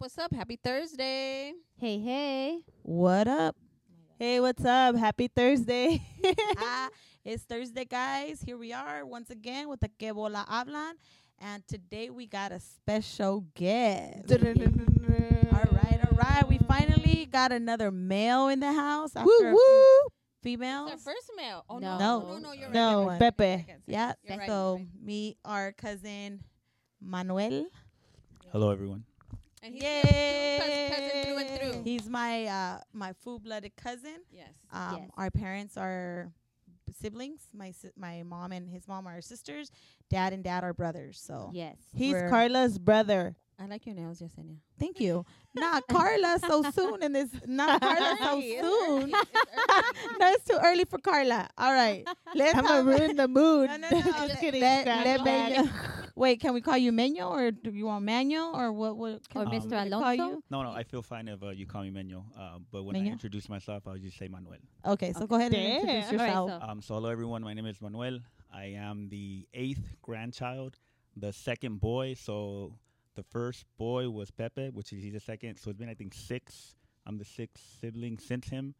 what's up? Happy Thursday. Hey, hey. What up? Hey, what's up? Happy Thursday. ah, it's Thursday, guys. Here we are once again with the Que Bola Hablan. And today we got a special guest. all right, all right. We finally got another male in the house. After woo woo. few It's our first male. Oh, No. no. No. No, no, you're right. No, right. Pepe. Second, second. Yeah. Right, so right. meet our cousin Manuel. Hello, everyone. And he's Yay! your true cousin, cousin through and through. He's my uh my full blooded cousin. yes. Um, Yes. Our parents are siblings. My si- my mom and his mom are sisters. Dad and dad are brothers. So Yes. He's We're- Carla's brother. I like your nails, Yesenia. thank you. not Carla so soon in this. Not Carla so soon. early, it's early. no, it's too early for Carla. All right, let's I'm gonna ruin the mood. No, no, no. Just let- kidding. let- Scratch let that. Meño- Wait, can we call you Meño or do you want Manuel or what? What? Or Um, Mr. we call Alonso. you? No, no, I feel fine if uh, you call me Meño. Uh, but when Meño? I introduce myself, I'll just say Manuel. Okay, so go ahead and Damn. introduce All right, yourself. so- Um, so hello, everyone. My name is Manuel. I am the eighth grandchild, the second boy. So the first boy was Pepe, which is he's the second. So it's been I think six. I'm the sixth sibling since him,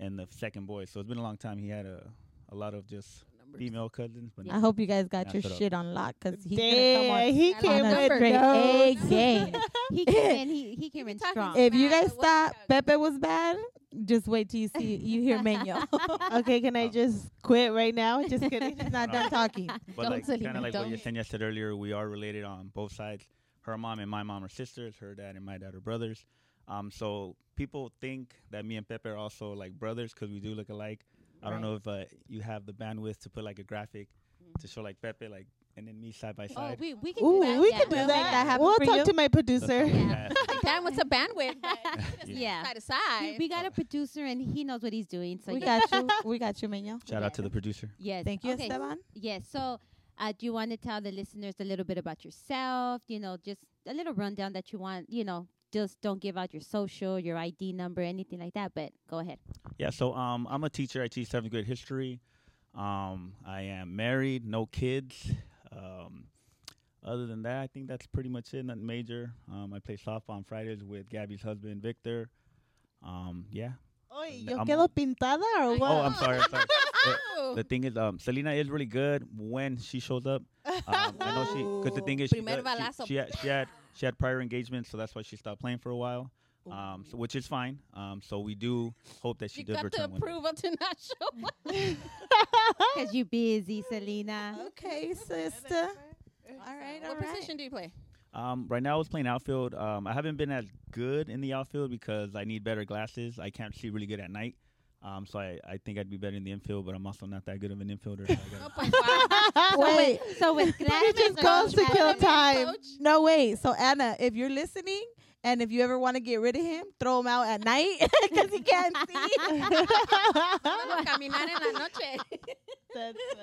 and the second boy. So it's been a long time. He had a a lot of just female cousins, but I hope you guys got your shut up. shit on lock because he's gonna come Damn, on. he came love with that. A game. he came in. He, he came be in strong. if you guys What the thought? Pepe was bad, just wait till you see you hear Meño. Okay, can I Um, just quit right now? Just kidding. He's not done talking. But Don't, like kind of like what don't. Yesenia said earlier, we are related on both sides. Her mom and my mom are sisters. Her dad and my dad are brothers. Um, so people think that me and Pepe are also like brothers because we do look alike. I don't know if uh, you have the bandwidth to put like a graphic to show like Pepe, like and then me side by side. Oh, side. we, we can Ooh, do that. we yeah. can do We'll that. that happen we'll for talk you. to my producer. all Yeah. Like, damn, what's a bandwidth? But just Yeah. Side to side. We, we got a producer and he knows what he's doing. So we yeah. got you. We got you, Meño. Shout out to the producer. Yes. Thank you, okay. Esteban. Yes. So, uh, do you want to tell the listeners a little bit about yourself? You know, just a little rundown that you want. You know, just don't give out your social, your ID number, anything like that. But go ahead. Yeah, so um, I'm a teacher. I teach seventh grade history. Um, I am married, no kids. Um, other than that, I think that's pretty much it. Nothing major. Um, I play softball on Fridays with Gabby's husband, Victor. Um, yeah. Oye, No, yo I'm- quedo pintada or what? Oh, I'm sorry. I'm sorry. Oh. The thing is, um, Selena is really good when she shows up. Um, I know she, because the thing is, she, Primer does- she, she, had, she had she had prior engagements, so that's why she stopped playing for a while. Um, so, which is fine. Um, so we do hope that she you does got the return one day. approval to not show up. Because you busy, Selena. Okay, sister. All right, all What right. position do you play? Um, right now, I was playing outfield. Um, I haven't been as good in the outfield because I need better glasses. I can't see really good at night. Um, so I, I think I'd be better in the infield, but I'm also not that good of an infielder. So I No, gotta- pues, wow. So Wait. with, so with glasses, just goes to kill time. Coach? No, wait. So Anna, if you're listening, and if you ever want to get rid of him, throw him out at night because he can't see. Bueno, caminar en la noche.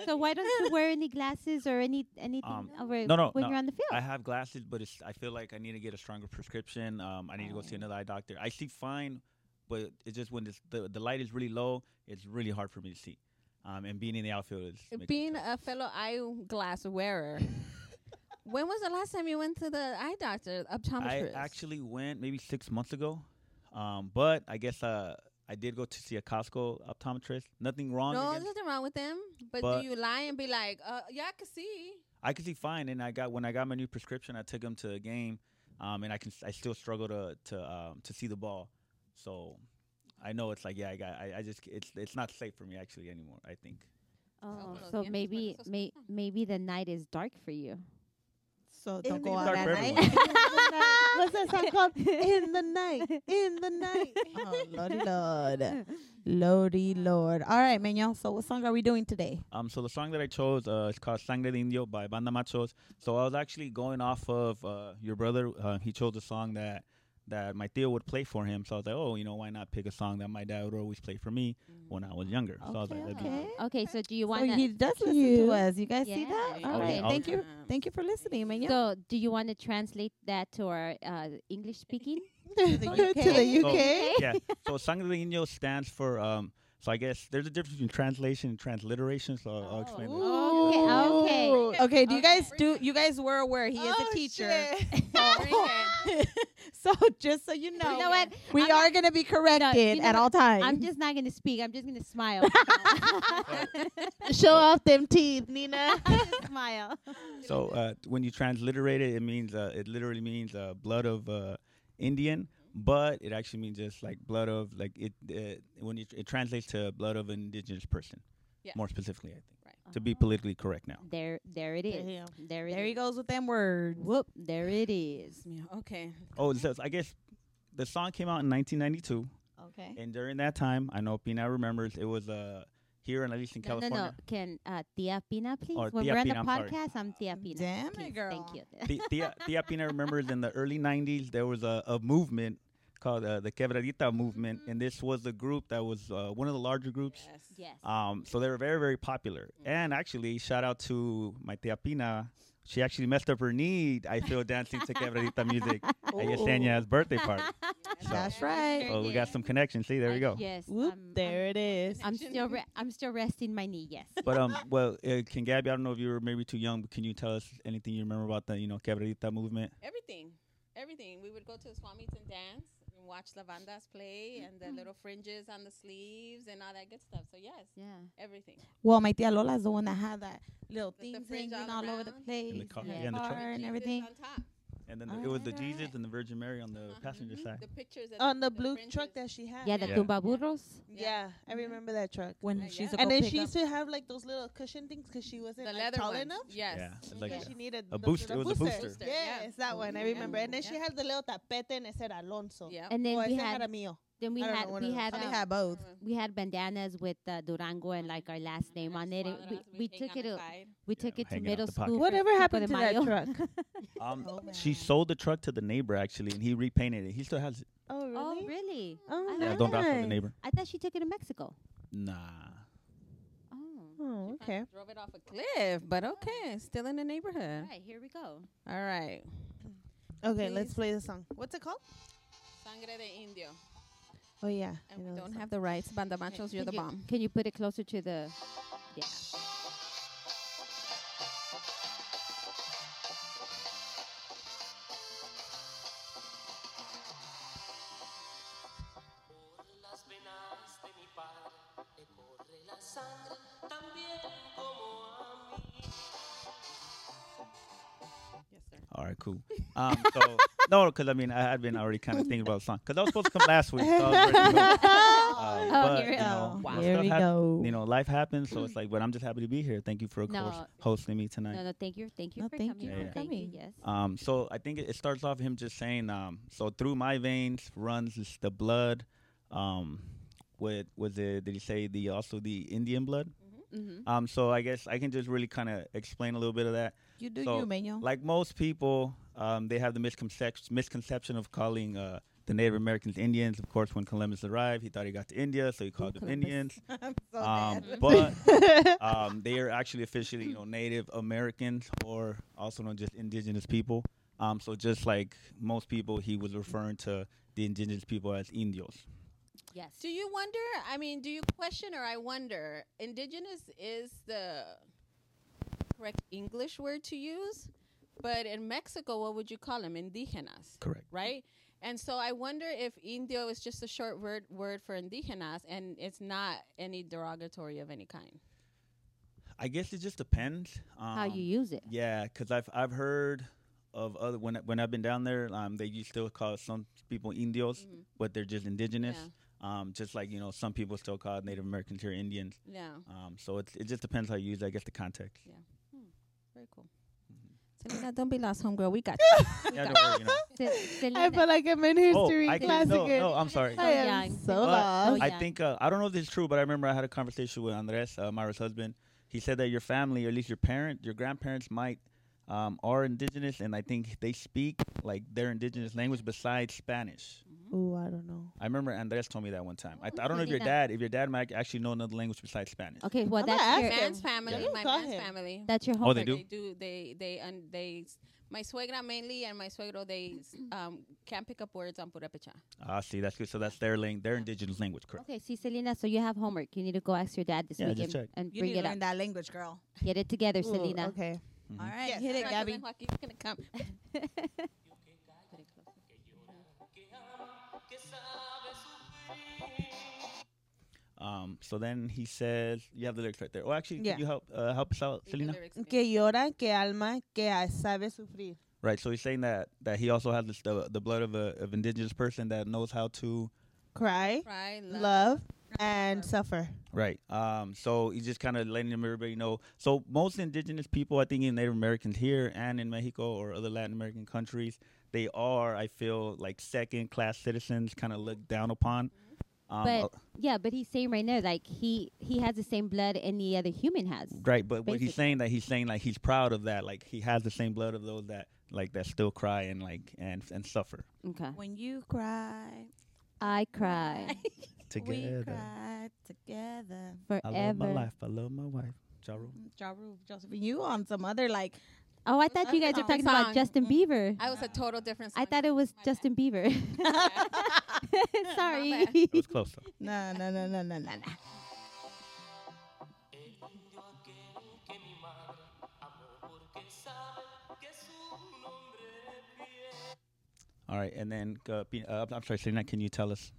So why don't you wear any glasses or any anything Um, over no, no, when no. you're on the field? I have glasses, but it's, I feel like I need to get a stronger prescription. Um, I need to go see another eye doctor. I see fine, but it's just when this, the the light is really low, it's really hard for me to see. Um, and being in the outfield is Being a fellow eyeglass wearer, when was the last time you went to the eye doctor, optometrist? I actually went maybe six months ago, um, but I guess uh, I did go to see a Costco optometrist. Nothing wrong. no, against- nothing wrong with them. But, But- do you lie and be like, uh, yeah, I can see? I can see fine, and I got when I got my new prescription, I took him to a game, um, and I can I still struggle to to um, to see the ball. So I know it's like yeah, I got I, I just it's it's not safe for me actually anymore. I think. oh, so maybe bueno, eso es may, maybe the night is dark for you. So In don't the go out dark at for night. What's that song called? In the night. In the night. oh, lordy lord. Lordy lord. All right, Meño. So what song are we doing today? Um, so the song that I chose uh, is called Sangre de Indio by Banda Machos. So I was actually going off of uh, your brother. Uh, he chose a song that that my Theo would play for him. So I was like, oh, you know, why not pick a song that my dad would always play for me when I was younger? So I was like, that'd be- okay. Okay, so do you So want he to? does listen Cute. to us. You guys see that? All Okay. right. Thank you. Thank you for listening, Meño. So do you want to translate that to our uh, English speaking? the to UK. the So- UK. yeah. So Sangre de Indio stands for. Um, so I guess there's a difference between translation and transliteration. So I'll, I'll explain that. Okay, okay. Okay, do you guys do you guys were aware he is Oh, a teacher? shit. So, So just so you know, you know what? we I'm are gonna be corrected you know at all times. I'm just not gonna speak. I'm just gonna smile. Show off them teeth, Nina. Smile. So uh, when you transliterate it, it means uh, it literally means uh, blood of uh, Indian, but it actually means just like blood of like it. Uh, when you, it translates to blood of an indigenous person, Yeah. more specifically, I think, Right. to be politically correct now. There, there it is. Damn. There it there he goes with them words. Whoop, there it is. Yeah, okay. Oh, it says I guess the song came out in 1992, Okay. and during that time, I know Pina remembers it was uh, here in at least in No, no, California. no. Can uh, Tia Pina please? Or when Tia we're on the I'm sorry. podcast, I'm Tia Pina. Damn it, girl. Thank you. Tia, Tia, Tia Pina remembers in the early 90s there was a, a movement called uh, the Quebradita movement, and this was a group that was uh, one of the larger groups. Yes. yes. Um, so they were very, very popular. And actually, shout out to my tia Pina. She actually messed up her knee, I feel, dancing to Quebradita music at Yesenia's birthday party. So- That's right. So we got some connection. See, there we go. Yes. Whoop, I'm- there it is. I'm, I'm still re- I'm still resting my knee. Yes. But um, well, uh, can Gabby? I don't know if you were maybe too young, but can you tell us anything you remember about the you know Quebradita movement? Everything. Everything. We would go to the swap meets and dance and watch Lavandas play and the little mm-hmm. fringes on the sleeves and all that good stuff. So yes, Yeah. everything. Well, my tia Lola's the one that had that little With the things fringe hanging all all over the place. In the car, Yeah. yeah, in the car truck. and Jesus everything. On top. And then All it was the Jesus alright. and the Virgin Mary on the Uh-huh. passenger side. The pictures On the the blue fringes. truck that she had. Yeah, the Yeah. tumba burros. Yeah, I remember that truck. When Uh, she's yeah. a And then she used to have like those little cushion things because she wasn't the like, leather tall ones. enough. Yes. Yeah, like yeah, she needed a booster. It was a boosters. booster. Yeah. Yes, that one I remember. And then she had the little tapete and it said Alonso. Yeah. And then oh, we had era mío. Then we I don't had know, one we of those. had they um, had both. we had bandanas with uh, Durango and like our last name on it. and We, we took it to, we took it to hanging out middle the pocket. school. for Whatever Cinco happened de to that Mayo. truck? Um, Oh, she sold the truck to the neighbor actually, and he repainted it. He still has it. Oh, really? Oh, really? Oh, I Yeah, don't vouch for the nice. neighbor. I thought she took it to Mexico. Nah. Oh. Oh, okay. Drove it off a cliff, but okay, still in the All neighborhood. right, here we go. All right. Okay, let's Please. play the song. What's it called? Sangre de Indio. Oh, yeah. And we don't have the rights. Banda Machos, you're the bomb. Can you put it closer to the? Yeah. All right, cool. Um, so no, because I mean I had been already kind of thinking about the song because I was supposed to come last week. So I was ready to go. Um, Oh, but here you we know, go. stuff Here we hap- go. You know, life happens, so it's like. But I'm just happy to be here. Thank you for of No. course hosting me tonight. No, no, thank you, thank you No, for thank coming. you for Thank you, coming. Yes. Um, so I think it, it starts off him just saying, um, so through my veins runs the blood. Um, with was it? Did he say the also the Indian blood? Mm-hmm. Um, so I guess I can just really kind of explain a little bit of that. You do So, you, Meño. Like most people, um, they have the misconception misconception of calling uh, the Native Americans Indians. Of course, when Columbus arrived, he thought he got to India, so he called them Indians. I'm so Um, mad. but um, they are actually officially, you know, Native Americans or also known just indigenous people. Um, so just like most people, he was referring to the indigenous people as Indios. Yes. Do you wonder? I mean, do you question or I wonder? Indigenous is the correct English word to use, but in Mexico, what would you call them? Indígenas, Correct. right? And so I wonder if Indio is just a short word word for indígenas, and it's not any derogatory of any kind. I guess it just depends um, How you use it? Yeah, because I've I've heard of other when I- when I've been down there, um, they used still call some people Indios, Mhm. but they're just indigenous. Yeah. Um, just like you know, some people still call Native Americans here Indians. Yeah, Um, so it's, it just depends how you use. it, I guess the context. Very cool. Selena, don't be lost, homegirl. We got you. Yeah, don't worry, you know. Se- I feel like I'm in Oh, history I class no, again. no, I'm sorry. So I am young. so lost. I think uh, I don't know if this is true, but I remember I had a conversation with Andres, uh, Myra's husband. He said that your family, or at least your parent, your grandparents, might um, are indigenous, and I think they speak like their indigenous language besides Spanish. Ooh, I don't know. I remember Andres told me that one time. I, th- I don't know if your dad, if your dad might actually know another language besides Spanish. Okay, well I'm that's your man's family, Yeah. my Call man's him. family. that's your Oh, they do? They do. They they and they. My suegra mainly and my suegro they um, can't pick up words on Purépecha. Ah, see, that's good. So that's their lang- their indigenous language, correct? Okay, see, Selena, so you have homework. You need to go ask your dad this Yeah, weekend just check. and You bring need to it up. learn that language, girl. Get it together, Ooh, Selena. Okay. Mhm. All right, Yes. hit it, Right, Gabby. then Joaquin's gonna come. que sabe. Um, so then he says, you have the lyrics right there. Oh, actually, Yeah. can you help uh, help us out, Read the Selena? lyrics again. Que llora, que alma, que a- sabe sufrir. Right. So he's saying that that he also has this, the the blood of a of indigenous person that knows how to. Cry, Cry, love. love, and suffer. Right. Um. So he's just kind of letting everybody know. So most indigenous people, I think, in Native Americans here and in Mexico or other Latin American countries, they are, I feel, like second class citizens, kind of looked down upon. Um, But uh, yeah, but he's saying right now, like he he has the same blood any other human has. Right, but what he's saying that he's saying like he's proud of that, like he has the same blood of those that like that still cry and like and and suffer Okay. When you cry, I cry we together. cry together. I love my life. I love my wife. Ja Rule. Ja Rule, Josephine, you on some other like Oh, I thought you guys were talking Song. about Justin Mm. Bieber. I was a total different. I thought it was My bad. Justin Bieber. Sorry. bad. It was close. Though. no no no no no no no. El indio aquel que mi madre amó porque sabe que su nombre fiel. All right, and then uh, uh, I'm sorry, Selena, can you tell us?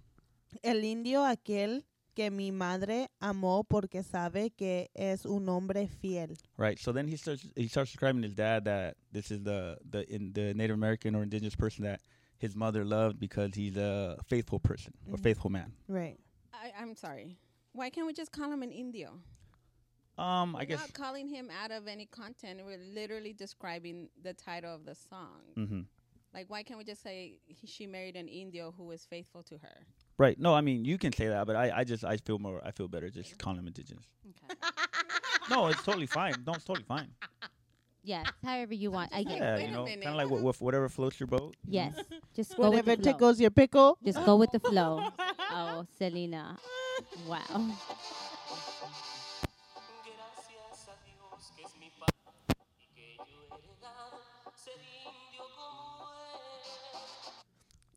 El indio aquel que mi madre amó porque sabe que es un hombre fiel. Right. So then he starts he starts describing his dad that this is the the in the Native American or indigenous person that his mother loved because he's a faithful person or Mhm. faithful man. Right. I, I'm sorry. Why can't we just call him an Indio? Um, We're I guess. not calling him out of any content. We're literally describing the title of the song. hmm Like, why can't we just say he, she married an Indio who was faithful to her? Right. No, I mean you can say that, but I, I just I feel more I feel better just calling them indigenous. Okay. No, it's totally fine. No, it's totally fine. yes, however you want. I guess. Yeah, wait you know, kind of like what, what, whatever floats your boat. Yes. Just go Whatever with the flow. tickles your pickle. Just go with the flow. Oh, Selena. Wow.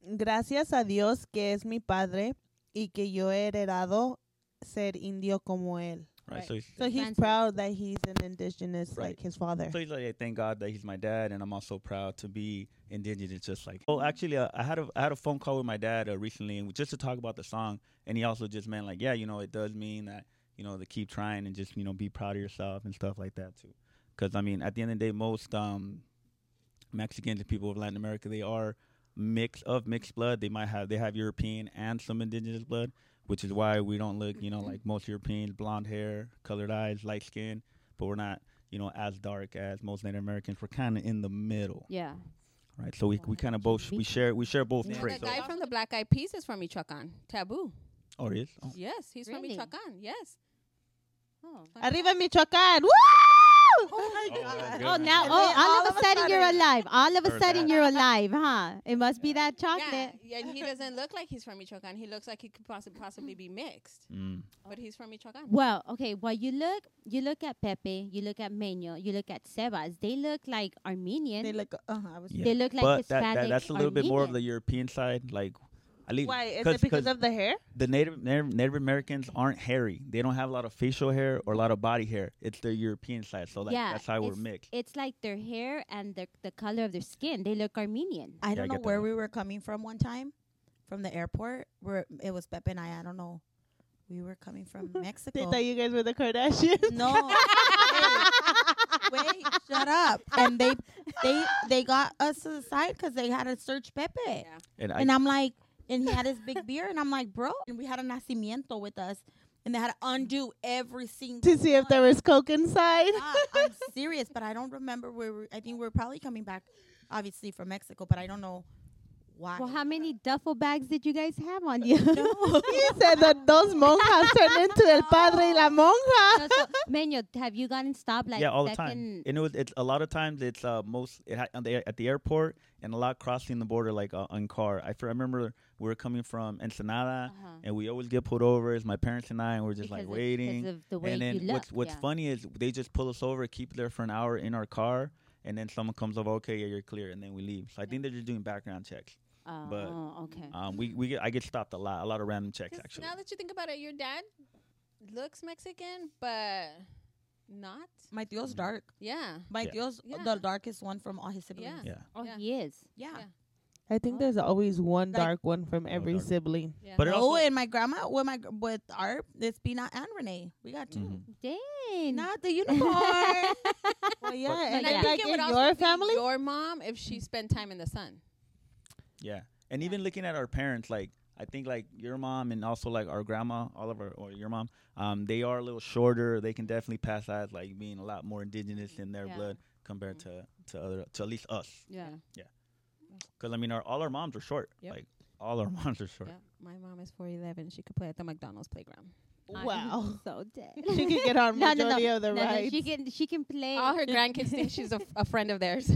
Gracias a Dios que es mi padre y que yo he heredado ser indio como él. Right. Right. So he's, So he's proud that he's an indigenous Right. like his father. so he's like, "Hey, thank God that he's my dad, and I'm also proud to be indigenous, just like. Oh, actually, uh, I had a I had a phone call with my dad uh, recently, and just to talk about the song, and he also just meant like, yeah, you know, it does mean that you know to keep trying and just you know be proud of yourself and stuff like that too. Because I mean, at the end of the day, most um, Mexicans and people of Latin America, they are mix of mixed blood. They might have they have European and some indigenous blood, which is why we don't look, you know, like most Europeans, blonde hair, colored eyes, light skin, but we're not, you know, as dark as most Native Americans. We're kind of in the middle, Yeah. right? So we we kind of both we share we share both You know, traits. the So- guy from the Black Eyed Peas is from Michoacan. Taboo. oh, it is. Oh. Yes, he's Really? from Michoacan. Yes. Oh. Arriba Michoacán. Woo! Oh my Oh, god. Oh, now, oh, then all, of a sudden, you're alive. All of a sudden you're alive, huh? It must be that chocolate. yeah, and he doesn't look like he's from Michoacan. He looks like he could possi- possibly be mixed, Mm. but he's from Michoacan. Well, okay. Well, you look, you look at Pepe, you look at Meño, you look at Sebas. They look like Armenian. They look. Uh, I was. Yeah. They look like but that, Hispanic that that's a little bit more of the European side, like. At least, Why? is it because of the hair? the Native, Native Native Americans aren't hairy. They don't have a lot of facial hair or a lot of body hair. It's the European side, so like, yeah, that's how we're mixed. It's like their hair and the the color of their skin. They look Armenian. I Yeah, don't know get that where one. we were coming from one time, from the airport. Where it was Pepe and I. I don't know. We were coming from Mexico. They thought you guys were the Kardashians. No. wait, wait, shut up. And they they they got us to the side because they had to search Pepe. Yeah. and I, And I'm like, and he had his big beard, and I'm like, bro. And we had a nacimiento with us, and they had to undo every single. to see if there was coke inside. I'm serious, but I don't remember where. We, I think we're probably coming back, obviously from Mexico, but I don't know why. Well, how many duffel bags did you guys have on you? he said that those monjas turned into el padre y la monja. No, so, Meño, have you gotten stopped like yeah, all the time. And it was it's a lot of times it's uh most it ha- on the, at the airport and a lot crossing the border like uh, on car. I, I remember we were coming from Ensenada Uh-huh. and we always get pulled over. It's my parents and I, and we're just Because like of- waiting. because of the way and then you look. what's what's yeah. funny is they just pull us over, keep there for an hour in our car, and then someone comes over, okay, yeah, you're clear, and then we leave. So I think they're just doing background checks. Oh, but, okay. Um, we we get I get stopped a lot, a lot of random checks actually. Now that you think about it, your dad looks Mexican, but not. My tio's dark. Yeah. My Yeah. tio's Yeah. the darkest one from all his siblings. Yeah. Yeah. oh, yeah. he is. Yeah. Yeah. I think there's always one Like- dark one from every dark. sibling. Yeah. But oh, and my grandma with my gr- with our it's Pina and Renee. We got 2 Mhm. Dang. Not the unicorn. Well, yeah, and and I like, think it would in also your be family. your mom if she spent time in the sun. Yeah, and even looking at our parents, like I think like your mom and also like our grandma, all of our or your mom, um, they are a little shorter. They can definitely pass as like being a lot more indigenous in their Yeah. blood compared to to other to at least us. Yeah. Yeah. Because I mean, our, all our moms are short. Yep. Like all our moms are short. Yeah, my mom is four eleven. She could play at the McDonald's playground. I'm Wow. so dead. she can get on No, no, no. of the No, no, she can she can play. All her grandkids think she's a, a friend of theirs.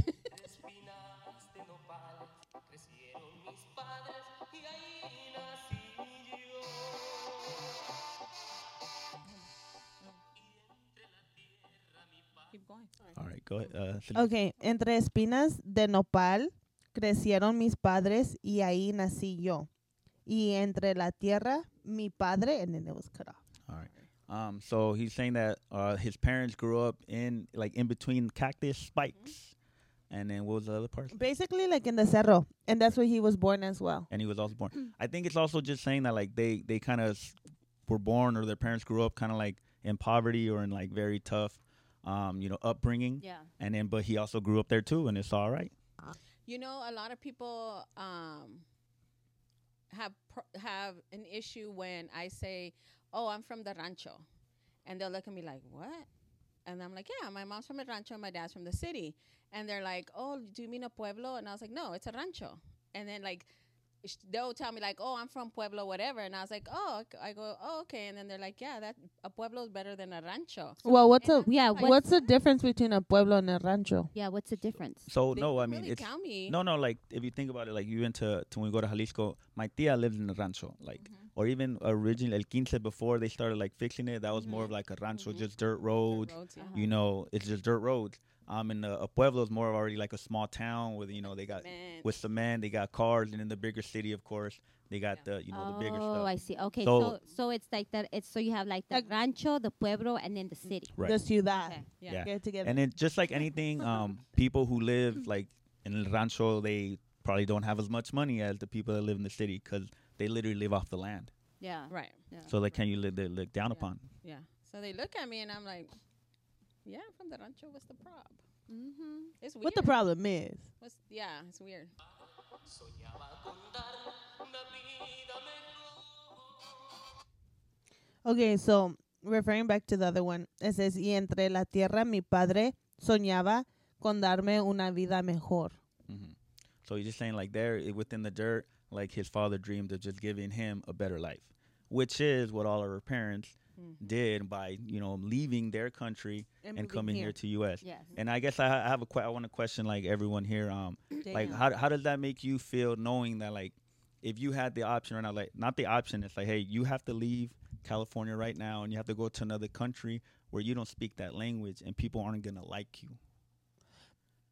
Going. All right, go ahead. Uh, Okay, entre espinas de nopal crecieron mis padres y ahí nací yo. Y entre la tierra, mi padre, and then it was cut off. All right. Um, so he's saying that uh, his parents grew up in like in between cactus spikes, and then what was the other part? Basically, like in the cerro, and that's where he was born as well. And he was also born. I think it's also just saying that like they they kind of were born or their parents grew up kind of like in poverty or in like very tough, um, you know, upbringing. Yeah. And then but he also grew up there too, and it's all right. You know, a lot of people um, have pr- have an issue when I say, "Oh, I'm from the rancho," and they'll look at me like, "What?" And I'm like, "Yeah, my mom's from the rancho, and my dad's from the city." And they're like, "Oh, do you mean a pueblo?" And I was like, "No, it's a rancho." And then like they'll tell me like, "Oh, I'm from Pueblo, whatever," and I was like, "Oh," I go, "Oh, okay." And then they're like, "Yeah, that a pueblo is better than a rancho." Well, what's a Yeah, like, what's the difference between a pueblo and a rancho? Yeah. What's the difference? So They no, I mean really it's count me. no, no. Like if you think about it, like you went to, to when we go to Jalisco, my tia lived in a rancho, like Mm-hmm. or even originally El Quince before they started like fixing it, that was more of like a rancho, Mhm. just dirt Dirt roads. roads, yeah. You know, it's just dirt roads. Um, and uh, a pueblo is more of already like a small town with you know they got Man. with cement, they got cars, and in the bigger city, of course, they got the you know the bigger stuff. oh. I see. Okay, So- so, so it's like that. It's so you have like the Like- rancho, the pueblo, and then the city. Right. The ciudad. Okay. Yeah. Yeah. Get together. And then just like anything, um, people who live like in El Rancho, they probably don't have as much money as the people that live in the city because they literally live off the land. Yeah. Right. Yeah. So like, can you live they look down Yeah. upon? Yeah. So they look at me and I'm like, yeah, from the rancho. What's the prob? mm-hmm. It's weird. what the problem is? What's, yeah, it's weird. Soñaba con dar una vida mejor. Okay, so referring back to the other one, it says, y entre la tierra mi padre soñaba con darme una vida mejor. hmm So he's just saying like there within the dirt, like his father dreamed of just giving him a better life, which is what all of our parents Mhm. did by you know leaving their country and moving coming here. to U.S. Yes. And I guess I, I have a que- I want to question like everyone here. Um, like how how does that make you feel knowing that like if you had the option right now, like not the option, it's like hey, you have to leave California right now and you have to go to another country where you don't speak that language and people aren't gonna like you.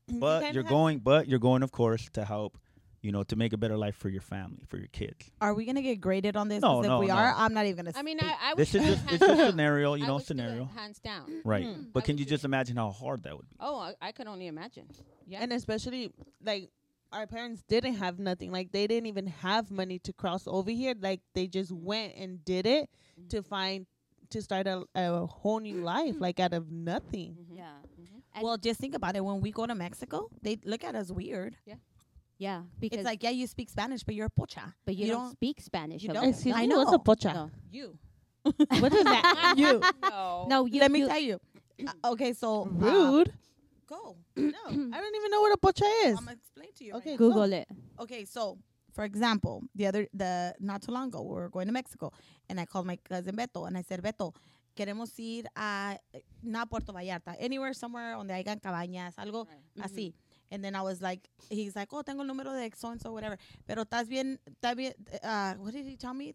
You But kinda you're going, but you're going, of course, to help, you know, to make a better life for your family, for your kids. Are we gonna get graded on this? No, 'Cause no, if we no. are, I'm not even gonna. I mean, speak. I, I This would is just hands it's just scenario, you I know, would do it scenario, hands down. right? Hmm. But I can you do just imagine how hard that would be? Oh, I, I could only imagine. Yeah. And especially like our parents didn't have nothing. Like they didn't even have money to cross over here. Like they just went and did it to find to start a, a whole new life, like out of nothing. Mhm. Yeah. Mhm. Well, just think about it. When we go to Mexico, they look at us weird. Yeah. Yeah, because It's like, yeah, you speak Spanish, but you're a pocha. but you, you don't, don't- speak Spanish. you don't. there. Excuse I me, what's a know. pocha? No. You. What is that? you. No. No, you. Let me you, tell you. Uh, okay, so uh, Rude. go. no, I don't even know what a pocha is. I'm gonna explain to you. Okay, right Google it. okay, so for example, the other the not too long ago, we were going to Mexico, and I called my cousin Beto, and I said, Beto, queremos ir a not Puerto Vallarta, anywhere somewhere donde hayan cabañas, algo Right. así. And then I was like, he's like, oh, tengo el número de so and so, whatever. Pero estás bien, estás bien, uh, what did he tell me?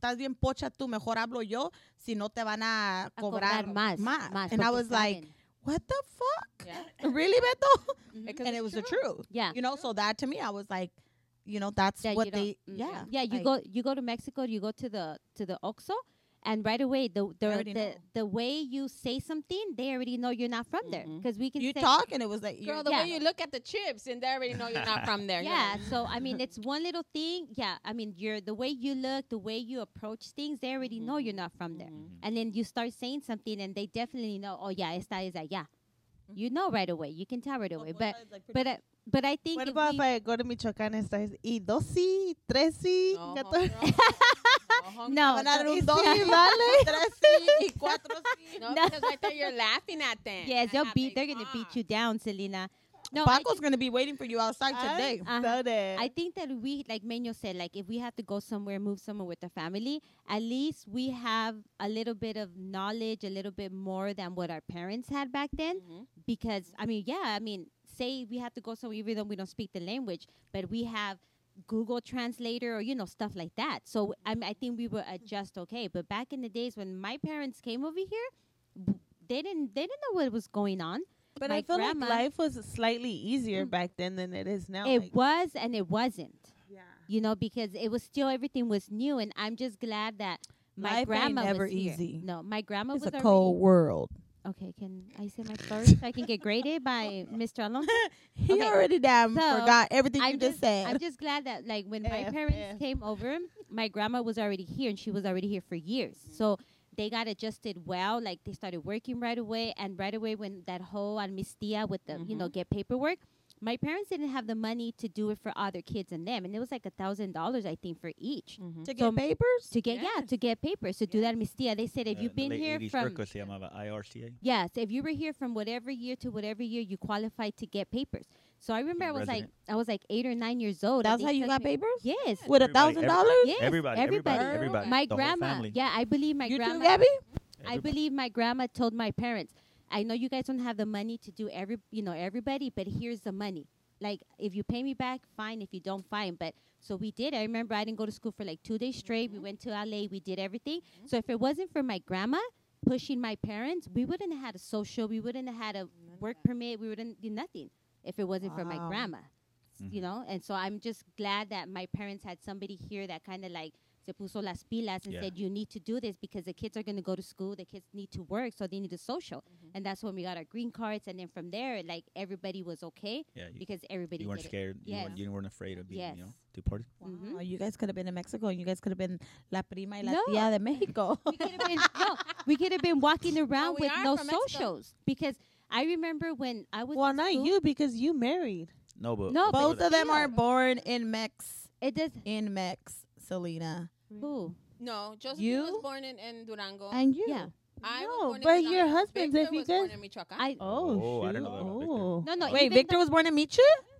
Estás bien pocha tú, mejor hablo yo, si no te van a A cobrar, cobrar más. más. más And I was like, saben. what the fuck? Yeah. really, Beto? Because and it it's was the truth. Yeah. You know, so that to me, I was like, you know, that's that what they, mm, yeah. yeah you like- go you go to mexico you go to the to the oxxo and right away the the already the, the way you say something, they already know you're not from there Mhm. because we can You say, talk and it was like Girl, you're the Yeah. way you look at the chips, and they already know you're not from there. Yeah, so I mean, it's one little thing. Yeah, I mean, you're the way you look, the way you approach things, they already know you're not from there. Mhm. And then you start saying something, and they definitely know. Oh yeah, esta is allá. You know right away. You can tell right away. But but uh, but I think What if about we- if I go to Michoacán and start y dos sí, tres sí, No, catorce- girl. no, Van a dar un Sí, dos, dale. tres sí, y cuatro sí. No, No. because right there you're laughing at them. yes, at they'll how beat. they They're gonna beat talk. you down, Selena. No, I Paco's gonna be waiting for you outside today. I'm Uh-huh. so dead. I think that we, like Meño said, like if we have to go somewhere, move somewhere with the family, at least we have a little bit of knowledge, a little bit more than what our parents had back then. Mhm. Because I mean, yeah, I mean, say we have to go somewhere even though we don't speak the language, but we have Google Translator or you know stuff like that. So I I think we were adjust okay. But back in the days when my parents came over here, they didn't they didn't know what was going on. but my I feel grandma- like life was slightly easier Mm. back then than it is now. it like, was and it wasn't. yeah. you know, because it was still everything was new, and I'm just glad that my Life grandma never was here. No, my grandma It's was a cold world. Okay, can I say my story so I can get graded by Mr. Alonso? He Okay, already damn so, forgot everything I'm you just, said. I'm just glad that like when my parents F. came over, my grandma was already here, and she was already here for years. Mm-hmm. So they got adjusted well. Like they started working right away, and right away when that whole amnistia with the you know mm-hmm. get paperwork. My parents didn't have the money to do it for other kids and them, and it was like a thousand dollars, I think, for each. to get so- papers? to get yeah Yes. to get papers to do that amnistia. They said if Uh, you've been late here 80s from ERCO se llamaba IRCA. yes, if you were here from whatever year to whatever year, you qualified to get papers. So I remember I was like I was like eight or nine years old. and That's how you got papers? Yes. With a thousand dollars? Yes, Everybody, everybody, everybody. everybody. My the grandma, family. yeah, I believe my You grandma. too, Gabby? I believe my grandma told my parents, I know you guys don't have the money to do every, you know, everybody, but here's the money. Like if you pay me back, fine. If you don't, fine. But so we did. I remember I didn't go to school for like two days straight. We went to LA. We did everything. So if it wasn't for my grandma pushing my parents, we wouldn't have had a social. We wouldn't have had a work permit. We wouldn't do nothing if it wasn't for my Wow. grandma. You mm-hmm. know, and so I'm just glad that my parents had somebody here that kind of like se puso las pilas and Yeah. said you need to do this because the kids are going to go to school, the kids need to work, so they need a social, and that's when we got our green cards, and then from there, like everybody was okay Yeah, you, because everybody you weren't did it. scared. You, Yes. weren't, you weren't afraid of being, you know, Yes. deported. Mhm. You guys could have been in Mexico and you guys could have been la prima y la No. tía de Mexico. we could have been no, we could have been walking around we with no from Mexico. socials because I remember when I was Well, not school, you because you married. No, but No, but Both of them are born in Mex. It does. In Mex, Selena. Who? No, Joseph You? was born in, in Durango. And you. Yeah. I was No, born in but Durango. your husband's, Victor if you was born guys- in Michoacan. I Oh, Oh, I shoot. didn't know about Victor. Oh. no no. Wait, even Victor was born in Michi?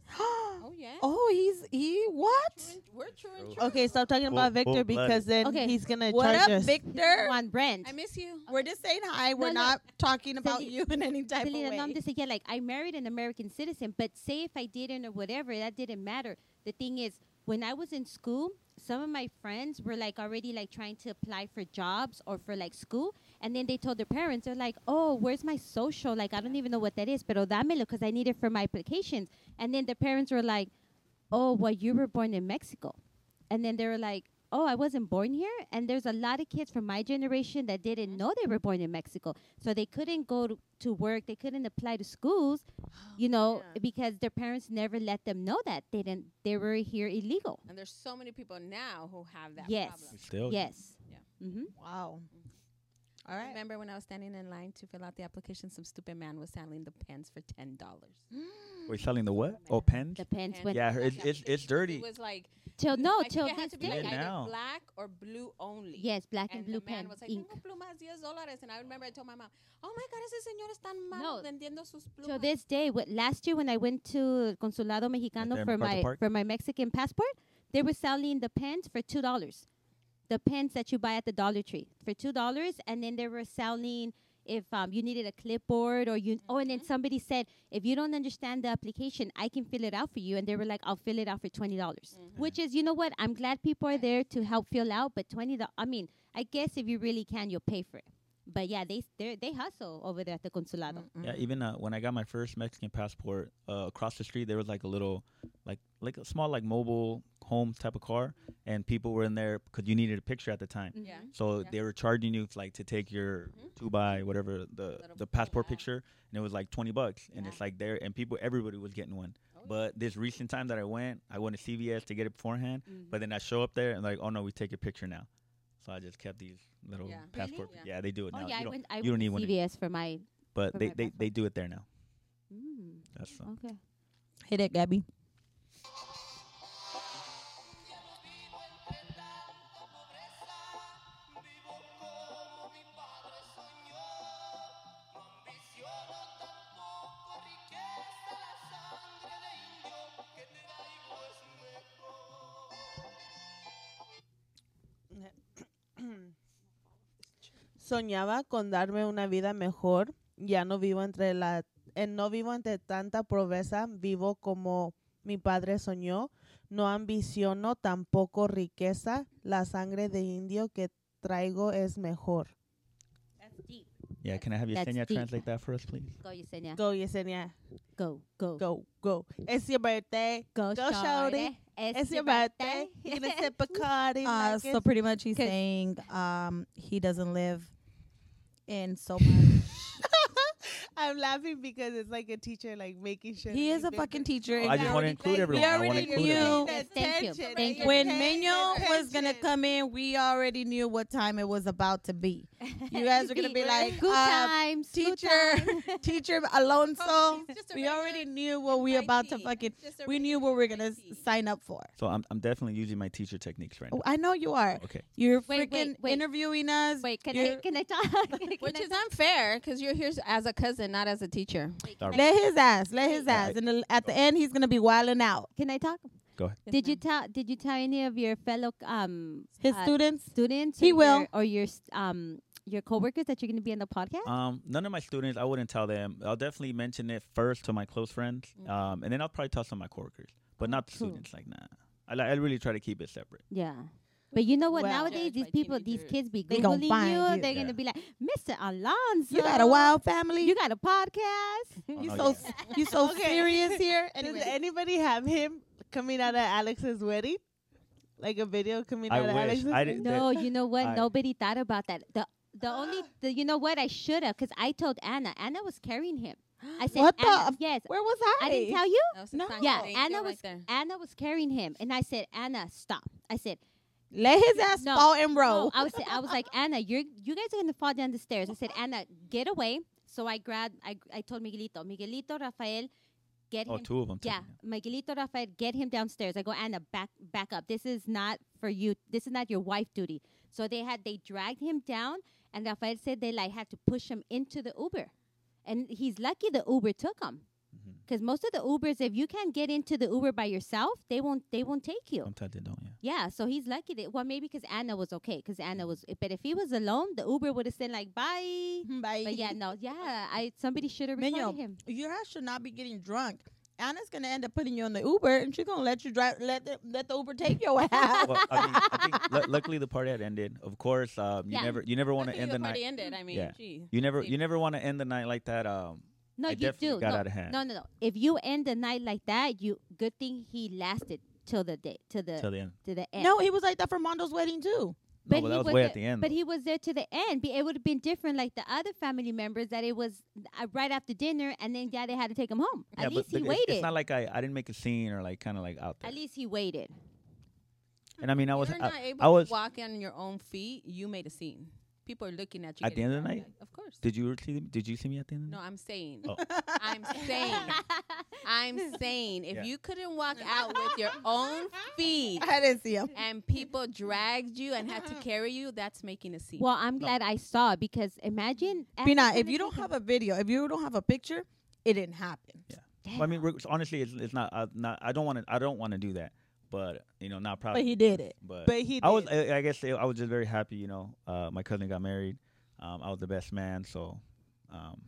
oh yeah. oh, he's he what? True and- We're true and True. true. Okay, stop talking about Full- Victor full-blooded. because then Okay. he's gonna What charge up, us. Victor? on Brent. I miss you. We're just saying hi. We're No, no. not talking about Selena- you in any type Selena, of way. no, I'm just saying, yeah, like I married an American citizen, but say if I didn't or whatever, that didn't matter. The thing is, when I was in school, some of my friends were like already like trying to apply for jobs or for like school, and then they told their parents, they're like, "Oh, where's my social? Like I don't even know what that is, pero dámelo because I need it for my applications." And then the parents were like, "Oh, well, you were born in Mexico," and then they were like. Oh, I wasn't born here, and there's a lot of kids from my generation that didn't know they were born in Mexico, so they couldn't go to, to work, they couldn't apply to schools, you know, Yeah. because their parents never let them know that they didn't they were here illegal. And there's so many people now who have that Yes. problem. Still, Yes. Yeah. Mm-hmm. wow. All I remember when I was standing in line to fill out the application, some stupid man was selling the pens for ten dollars. we're selling the what? Oh, pens. Depends And when Yeah, it's it's it's dirty. It was like till no I till it had this to be day. like Yeah, either black or blue only. Yes, black and, And blue the man pen was like, ink. tengo plumas 10 dólares. And I remember I told my mom, oh my God, ese señor es tan No. vendiendo sus plumas. So this day, what last year when I went to Consulado Mexicano for my Park? for my Mexican passport, they were selling the pens for two dollars. The pens that you buy at the Dollar Tree for two dollars, and then they were selling if um, you needed a clipboard or you. Oh, and then somebody said if you don't understand the application, I can fill it out for you, and they were like, I'll fill it out for twenty dollars. Which is, you know what? I'm glad people are there to help fill out, but twenty. I mean, I guess if you really can, you'll pay for it. But yeah, they they they hustle over there at the consulado. Yeah, even uh, when I got my first Mexican passport, uh, across the street there was like a little, like like a small like mobile home type of car, and people were in there because you needed a picture at the time. Mm-hmm. Yeah. So Yeah. they were charging you like to take your Mhm. two by whatever the Little- the passport yeah. picture, and it was like twenty bucks, and it's like there, and people everybody was getting one. Oh. But this recent time that I went, I went to CVS to get it beforehand, Mhm. but then I show up there and like, oh no, we take your picture now. So I just kept these little Yeah. Really? passport. Yeah. Yeah. they do it Oh now. yeah, you I don't, went. I you don't went need to one. CVS for my. but for they, my they, they passport. do it there now. Mm, That's uh, okay. Hit it, Gabby. Soñaba con darme una vida mejor. Ya no vivo entre la, eh, no vivo entre tanta pobreza. Vivo como mi padre soñó. No ambiciono tampoco riqueza. La sangre de indio que traigo es mejor. That's deep. yeah. Can I have That's Yesenia deep. translate that for us, please? Go Yesenia. Go Yesenia. Go go Go go. It's your birthday. go. Go, shorty. It's, your birthday. You're gonna sip Bacardi. Uh, like so it's- pretty much he's saying um, he doesn't live in so much. I'm laughing because it's like a teacher like making sure. he is a fucking teacher. Oh, and I just want to include everyone. I want to already include knew- thank you. Thank you're when paying Meño was gonna come in, we already knew what time it was about to be. You guys are gonna be like, good uh, times, teacher, teacher Alonso. Oh, he's just a we already knew what we about to fucking. We knew what we are gonna sign up for. So I'm I'm definitely using my teacher techniques right Oh, now. I know you are. Okay. You're Wait, freaking wait, wait. interviewing us. Wait, can You're- I can I talk? Which is unfair because you're here as a cousin, not as a teacher. Wait, All can, I, Let his ass. Let his ass. I- And the- at the end, he's gonna be wilding out. can I talk? Go ahead. Did you tell Did you tell any of your fellow um His uh, students. students? He or will. your, or your um your coworkers that you're going to be on the podcast? Um, none of my students, I wouldn't tell them. I'll definitely mention it first to my close friends, Mhm. um, and then I'll probably tell some of my coworkers, but Oh, not the cool. students. Like, nah, I, li- I really try to keep it separate. yeah. But you know what? Well- Nowadays, these people, these kids be They gon' googling find you. you. They're Yeah. gonna be like, Mr. Alonso. You got a wild family. You got a podcast. Oh, you no, so yeah. you so Okay. serious here. Does Anyway, anybody have him coming out of Alex's wedding? Like a video coming I out of. Alex's wedding? No, you know what? I- Nobody thought about that. The the only the you know what I should have because I told Anna. Anna was carrying him. I said, What the- Anna, yes. where was I? I didn't tell you. That was a No. Yeah, Thank Anna was right. Anna was carrying him, and I said, Anna, stop. I said, Let his ass No, fall and roll. no. I was I was like, Anna, you're you guys are gonna fall down the stairs. I said, Anna, get away. So I grabbed. I I told Miguelito, Miguelito, Rafael, get Oh, him. two of them. Yeah, Miguelito, Rafael, get him downstairs. I go, Anna, back back up. This is not for you. This is not your wife duty. So they had they dragged him down, and Rafael said they like had to push him into the Uber, and he's lucky the Uber took him. Mhm. Because most of the Ubers, if you can't get into the Uber by yourself, they won't they won't take you. Sometimes they don't. Yeah. Yeah, so he's lucky that well maybe because Anna was okay because Anna was but if he was alone, the Uber would have said like bye. Bye. But yeah, no, yeah, I somebody should have Meño, recorded him. Your ass should not be getting drunk. Anna's gonna end up putting you on the Uber, and she's gonna let you drive. Let the, let the Uber take your ass. well, I, mean, I think lu- luckily the party had ended. Of course, um, you Yeah. never you never want to end the the party night. ended. I mean, Yeah. gee. You never Safe. you never want to end the night like that. Um, No, I you do. got no, out of hand. no, no, no. If you end the night like that, you good thing he lasted till the day to the till the end. to the end. no, he was like that for Mondo's wedding too. No, but that he was way there- at the end. But though. he was there to the end. Be- It would have been different, like the other family members, that it was uh, right after dinner, and then yeah, they had to take him home. yeah, At least but, he but it's- waited. It's not like I, I didn't make a scene or like kind of like out there. At least he waited. And I mean, I was You're I, not able I was. to walk on your own feet. You made a scene. People are looking at you At the end of the drunk. night? Of course. Did you see? Did you see me at the end? of the No, night? I'm saying. Oh. I'm saying. I'm saying. If Yeah. you couldn't walk out with your own feet I didn't see him. and people dragged you and had to carry you, that's making a scene. Well, I'm glad I saw it because imagine. Pina, Anna's if you don't have a video, if you don't have a picture, it didn't happen. Well, I mean, honestly, it's, it's not. Uh, not. I don't want to. I don't want to do that. But you know, not proud. But he did it. But, But he I was. I, I guess I was just very happy. You know, uh, my cousin got married. Um, I was the best man. So, um,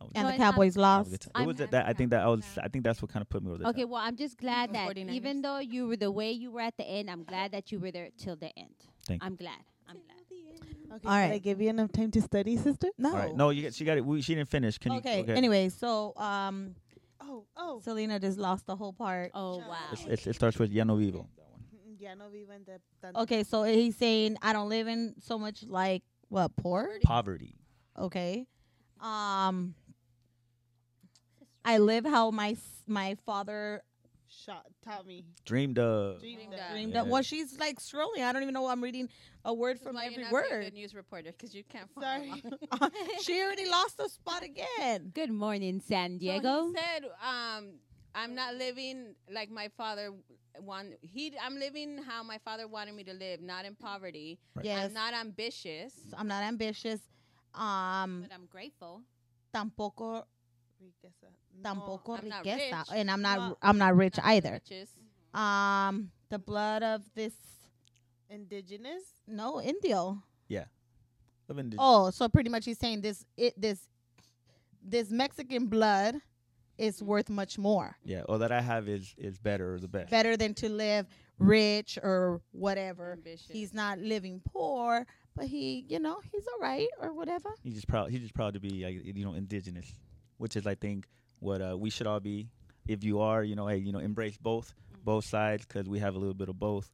I was, And the Cowboys lost. good time. I'm It was that, that. I think that I was. I think that's what kind of put me over the Okay, top. well, I'm just glad that 49ers. even though you were the way you were at the end, I'm glad that you were there till the end. Thank you. I'm glad. I'm glad. Okay, All did I right. give you enough time to study, sister? No. All right. No, you get, she got it. We, she didn't finish. Can okay. you? Okay. Anyway, so um, Oh, oh. Selena just lost the whole part. Oh wow. It's, it's, it starts with Ya no vivo. Ya no vivo en de tan- Okay, so he's saying I don't live in so much like what poor. Poverty. Okay, um, I live how my my father Shot Tommy. Dreamed of. Dreamed of. of. dreamed Yeah. of. Well, she's like scrolling. I don't even know. I'm reading a word from why you're every not very word. good news reporter because you can't follow Sorry. she already lost the spot again. Good morning, San So Diego. he said, um, "I'm not living like my father want. He, I'm living how my father wanted me to live, not in poverty. Right. Yes, I'm not ambitious. I'm not ambitious. Um, but I'm grateful. tampoco Riqueza. No. tampoco I'm not riqueza, rich. and I'm not Well, I'm not rich Not either. riches. Um, the blood of this Indigenous. no Indio. Yeah, of indi- Oh, so pretty much he's saying this it this this Mexican blood is worth much more. Yeah. All that I have is is better or the best. Better than to live rich or whatever. Ambitious. He's not living poor, but he, you know, he's all right or whatever. He's just proud. He's just proud to be, like, you know, indigenous, which is, I think, what uh, we should all be. If you are, you know, hey, you know, embrace both, both sides, because we have a little bit of both.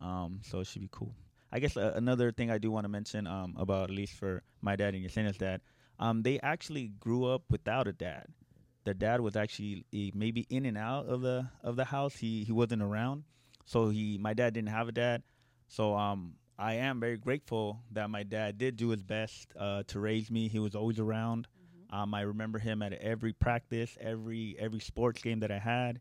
Um, so it should be cool. I guess uh, another thing I do want to mention um, about at least for my dad and Yesenia's dad, um, they actually grew up without a dad. Their dad was actually eh, maybe in and out of the of the house. He he wasn't around, so he my dad didn't have a dad. So um, I am very grateful that my dad did do his best uh, to raise me. He was always around. Um, I remember him at every practice, every every sports game that I had.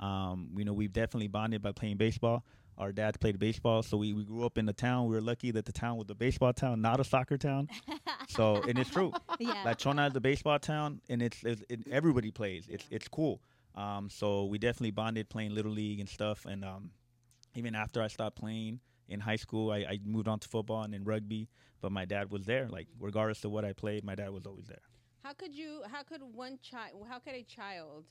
Um, you know, we've definitely bonded by playing baseball. Our dads played baseball, so we, we grew up in the town. We were lucky that the town was a baseball town, not a soccer town. so, and it's true. yeah. La Chona is a baseball town, and it's, it's it, everybody plays. It's it's cool. Um, so we definitely bonded playing little league and stuff. And um, even after I stopped playing in high school, I, I moved on to football and then rugby. But my dad was there. Like regardless of what I played, my dad was always there. How could you? How could one child? How could a child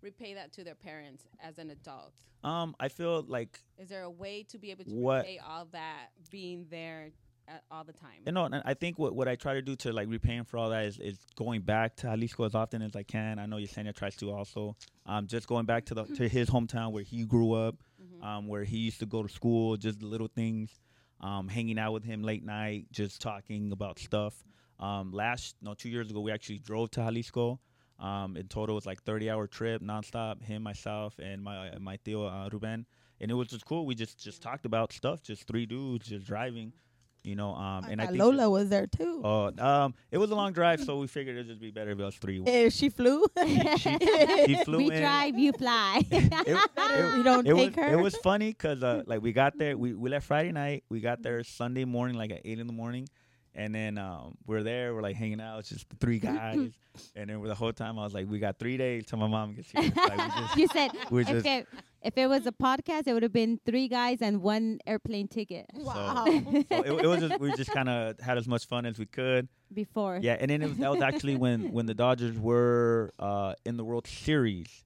repay that to their parents as an adult? Um, I feel like Is there a way to be able to What- repay all that being there at, all the time? You know, and I think what, what I try to do to like repay him for all that is, is going back to Jalisco as often as I can. I know Yesenia tries to also. Um, just going back to the to his hometown where he grew up, Mhm. um, where he used to go to school, just the little things, um, hanging out with him late night, just talking about stuff. Um, last no two years ago, we actually drove to Jalisco. Um, in total, it was like 30 hour trip nonstop. Him, myself, and my my tío uh, Ruben, and it was just cool. We just just talked about stuff, just three dudes just driving, you know. Um, and I think Lola was there too. Oh, um, it was a long drive, so we figured it'd just be better if it was three. If she flew, She flew we in. drive, you fly. It, it- we don't it take was, her. It was funny because uh, like we got there, we, we left Friday night, we got there Sunday morning, like at eight in the morning, and then um, we're there, we're like hanging out, it's just the three guys, and then the whole time I was like, we got three days till my mom gets here. Like, just, you said if just- it, if it was a podcast, it would have been three guys and one airplane ticket wow. so it, it was just we just kind of had as much fun as we could. before. Yeah, and then it was, that was actually when when the Dodgers were uh, in the World Series.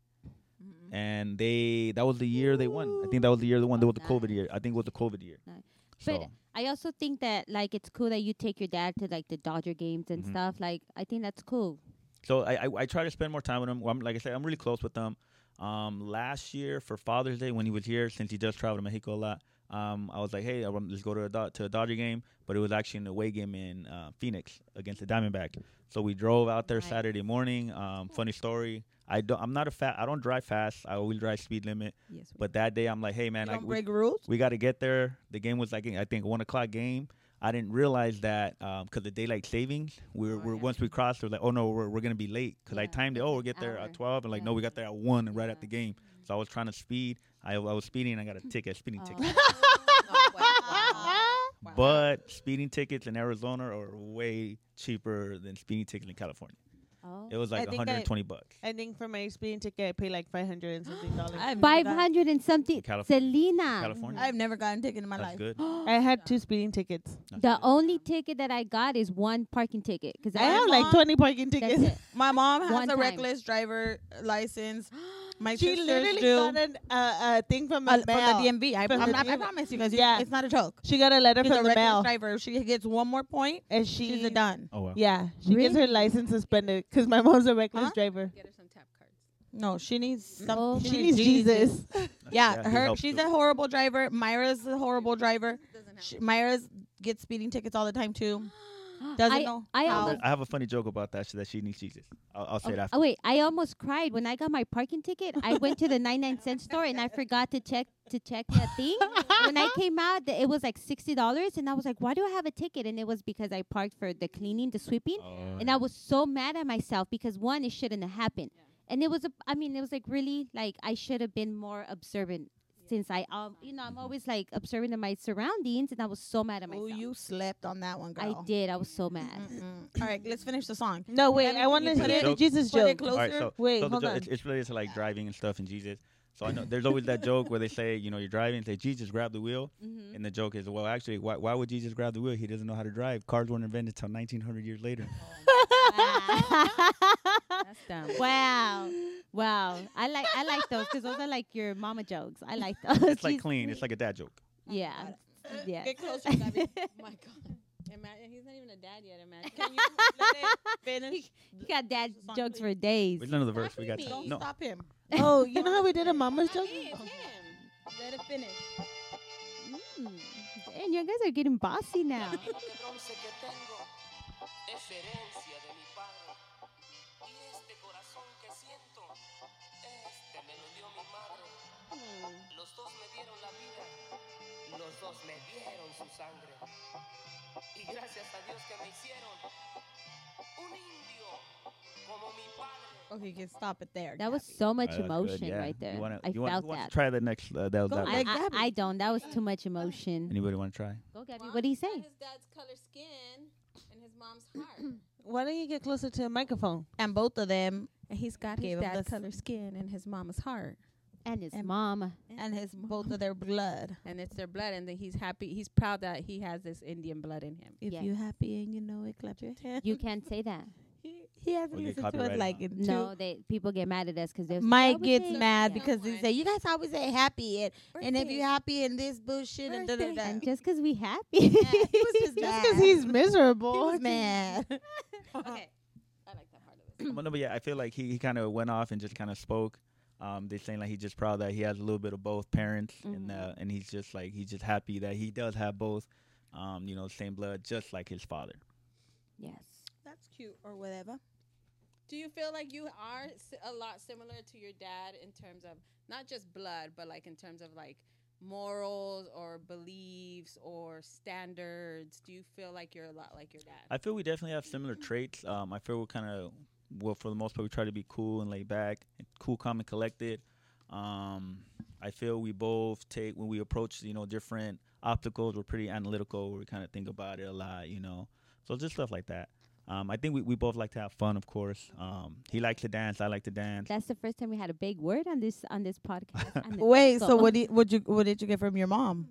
And they that was the year they won. I think that was the year they won. That was the COVID year. I think it was the COVID year. Nice. So But I also think that like it's cool that you take your dad to like the Dodger games and Mhm. stuff. Like I think that's cool. So I, I I try to spend more time with him. Well, like I said, I'm really close with him. Um, last year for Father's Day when he was here, since he does travel to Mexico a lot, um, I was like, hey, I want- let's go to a Do- to a Dodger game. But it was actually an away game in uh, Phoenix against the Diamondback. So we drove out there. Saturday morning. Um, funny story. I don't. I'm not a fat. I don't drive fast. I always drive speed limit. Yes. But that day, I'm like, hey man, don't we, we got to get there. The game was like I think one o'clock game. I didn't realize that because the daylight savings. We were, Oh, we're yeah. once we crossed, we're like, oh no, we're, we're gonna be late because I timed it. Oh, we'll get there hour. at twelve, and like no, we got there at one and right at the game. So I was trying to speed. I, I was speeding. and I got a ticket, a speeding Oh. ticket. Oh, wow. But speeding tickets in Arizona are way cheaper than speeding tickets in California. Oh. It was like I- 120 bucks. I think for my speeding ticket, I paid like five hundred and something dollars. I've Five never hundred and something. California. Selena. California. I've never gotten a ticket in my That's life. good. Oh I had two speeding tickets. That's The good. only ticket that I got is one parking ticket because I have like twenty parking tickets. My mom has One a time. reckless driver license. My She literally do. got an, uh, a thing from the uh, mail. from the DMV. I, From I'm the not, I promise you guys. Yeah. It's not a joke. She got a letter She's a from the reckless mail, driver. She gets one more and she She's a done. Oh wow. Yeah, she gets her license suspended because my mom's a reckless Huh? driver. Get her some tap cards. No, she needs some. Oh She my needs Jesus. Yeah, Yeah, her. helps She's too. a horrible driver. Myra's a horrible driver. She, Myra's gets speeding tickets all the time too. Doesn't I, know I how. almost I have a funny joke about that. That she needs Jesus. I'll, I'll say it oh, after. Oh wait, I almost cried when I got my parking ticket. I went to the 99 cent store and I forgot to check to check that thing. when I came out, th- it was like sixty dollars, and I was like, "Why do I have a ticket?" And it was because I parked for the cleaning, the sweeping, Oh, and I was so mad at myself because one, it shouldn't have happened, and it was a. I mean, it was like really like I should have been more observant. Since I, um, you know, I'm always like observing my surroundings, and I was so mad at myself. Oh, you slept on that one, girl. I did. I was so mad. All right, let's finish the song. No, wait, I want to hear the Jesus put it joke. closer? All right, so, Wait, so the hold jo- on. It's, it's related to like driving and stuff and Jesus. So I know there's always that joke where they say, you know, you're driving, say Jesus grab the wheel, Mhm. and the joke is, well, actually, why, why would Jesus grab the wheel? He doesn't know how to drive. Cars weren't invented until 1900 years later. That's dumb. Wow. Wow. I like I like those because those are like your mama jokes. I like those. It's like She's- clean. It's like a dad joke. Yeah. Yeah. Get closer, Gabby. Oh my God. Imagine he's not even a dad yet. Imagine. Can you let it finish? You got dad song, jokes please? for days. Wait, none of the verse. We got me. Don't no. stop him. oh, you know how we did a mama's joke? Me, it's him. Let it finish. Mm. And you guys are getting bossy now. Los dos me dieron la vida, los dos me dieron su sangre. Y gracias a Dios que me hicieron un indio como mi padre. Okay, you can stop it there. That was Gabby. so much that's good, emotion yeah. right there. You wanna, I you wanna, felt who wants that. try the next? Uh, that was Go that. I, one. I, Gabby. I don't. That was too much emotion. Anybody want to try? Go, Gabby. What do you say? His dad's color skin and his mom's heart. Why don't you get closer to the microphone? And both of them and he's got Gave his him dad's the color skin and his mama's heart. And his And- mom. and his both of their blood. And it's their blood. And then he's happy. He's proud that he has this Indian blood in him. If Yeah. you happy and you know it, clap your hands. You can't say that. he, he hasn't Or get listened to us like in No, two. they people get mad at us because they Mike oh, gets say- mad Yeah. because they say you guys always say happy and, and if you're happy in this bullshit and da da da. And just because we happy. Yeah, he was just Just because he's miserable. he mad. okay. I like that part of it. well, no, but yeah, I feel like he, he kind of went off and just kind of spoke. Um, they're saying like he's just proud that he has a little bit of both parents, and Mhm. uh, and he's just like he's just happy that he does have both, um, you know, same blood, just like his father. yes. That's cute or whatever. Do you feel like you are a lot similar to your dad in terms of not just blood, but like in terms of like morals or beliefs or standards? Do you feel like you're a lot like your dad? I feel we definitely have similar traits. Um, I feel we're kind of well for the most part we try to be cool and laid back, and cool, calm, and collected. Um, I feel we both take when we approach you know different obstacles. We're pretty analytical. We kind of think about it a lot, you know. So just stuff like that. Um, I think we, we both like to have fun, of course. Um, he likes to dance. I like to dance. That's the first time we had a big word on this on this podcast. Wait, so so- what did what you what did you get from your mom?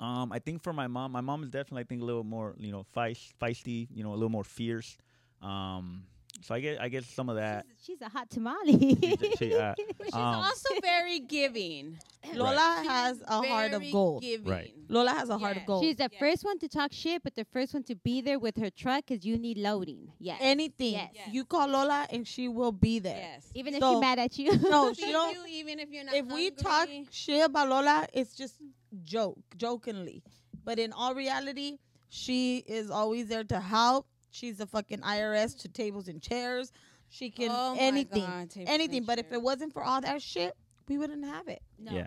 Um, I think for my mom, my mom is definitely I think a little more you know feist, feisty, you know, a little more fierce. Um, so I get I get some of that. She's, she's a hot tamale. She- she, uh, But she's um, also very giving. Lola She's has a heart of gold. Giving. Right. Lola has a heart of gold. She's the Yeah. first one to talk shit, but the first one to be there with her truck because you need loading. Yes. Anything Yes. Yes. you call Lola and she will be there. Yes. Even if she's mad at you. No, she don't. you even if you're not If we talk hungry. shit about Lola, it's just joke, jokingly. But in all reality, she is always there to help. She's a fucking IRS to tables and chairs. She can Oh anything, God, anything. and But if it wasn't for all that shit, we wouldn't have it. No. Yeah.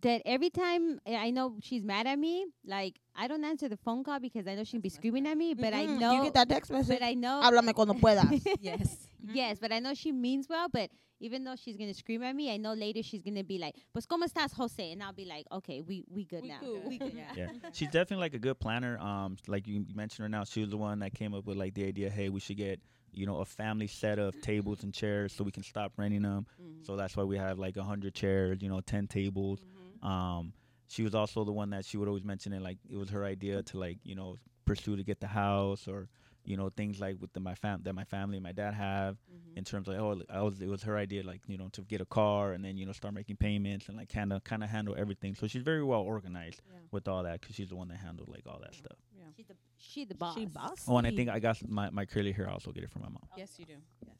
But that every time eh, I know she's mad at me, like I don't answer the phone call because I know she'd be screaming at me. But I Mhm. know, you get that text message. but I know, Háblame cuando puedas. yes. yes, but I know she means well. But even though she's gonna scream at me, I know later she's gonna be like, "Pues cómo estás, Jose?" And I'll be like, "Okay, we we good We now." cool. We cool. Yeah. yeah, she's definitely like a good planner. Um, like you mentioned her now, she was the one that came up with like the idea. Hey, we should get you know a family set of tables and chairs so we can stop renting them. Mhm. So that's why we have like a hundred chairs, you know, ten tables. Mhm. Um, she was also the one that she would always mention it like it was her idea to like you know pursue to get the house or you know things like with the, my fam that my family and my dad have Mhm. in terms of oh I was it was her idea like you know to get a car and then you know start making payments and like kind of kind of handle everything. So she's very well organized Yeah. with all that because she's the one that handled like all that stuff. She's the she the boss. She boss. Oh, and I think I got my my curly hair. I also get it from my mom. Yes, you do. Yes,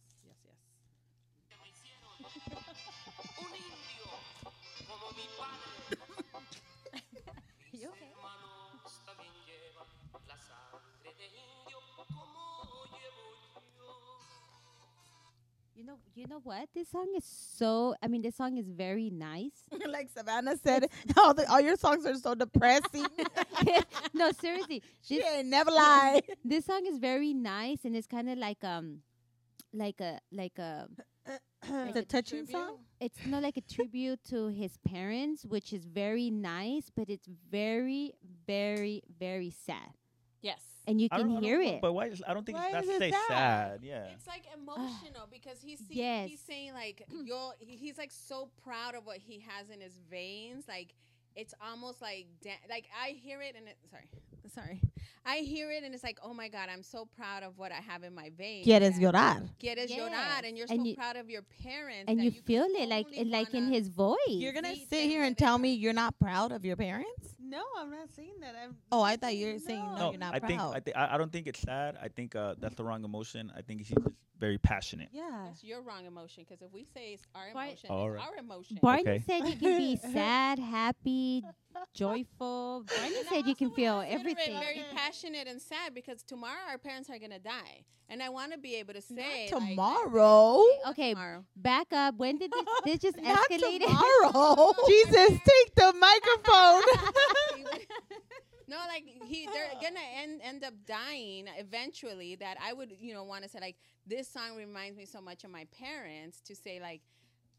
know, you know what? This song is so. I mean, this song is very nice. like Savannah said, all the all your songs are so depressing. no, seriously, she this ain't never lie. this song is very nice, and it's kind of like um, like a like a. it's a touching song. It's not like a tribute to his parents, which is very nice, but it's very, very, very sad, Yes. and you I don't- can I don't hear it. But why? Is, I don't think Why it's not is it say sad? sad. Yeah. It's like emotional because he's see- Yes. he's saying like you're he- he's like so proud of what he has in his veins like it's almost like da- like I hear it and it sorry sorry I hear it and it's like oh my god I'm so proud of what I have in my veins Quieres llorar. Quieres llorar and you're And so you- proud of your parents and that you feel it like like in his voice. You're gonna sit here and tell me you're not proud of your parents? No, I'm not saying that. I'm Oh, I thought you were saying no, No, you're not I proud. think I think I, I don't think it's sad. I think uh, that's the wrong emotion. I think he's just very passionate. Yeah. That's your wrong emotion because if we say it's our Why- emotion All it's our emotion Barney Okay. said you can be sad, happy, joyful. Barney And I said you can feel everything. Very Mm. passionate and sad because tomorrow our parents are gonna die, and I want to be able to say like, tomorrow. Okay, tomorrow. back up. When did this, this just Not escalated? tomorrow. Jesus, take the microphone. no, like he, they're gonna end end up dying eventually. That I would, you know, want to say like this song reminds me so much of my parents. To say like,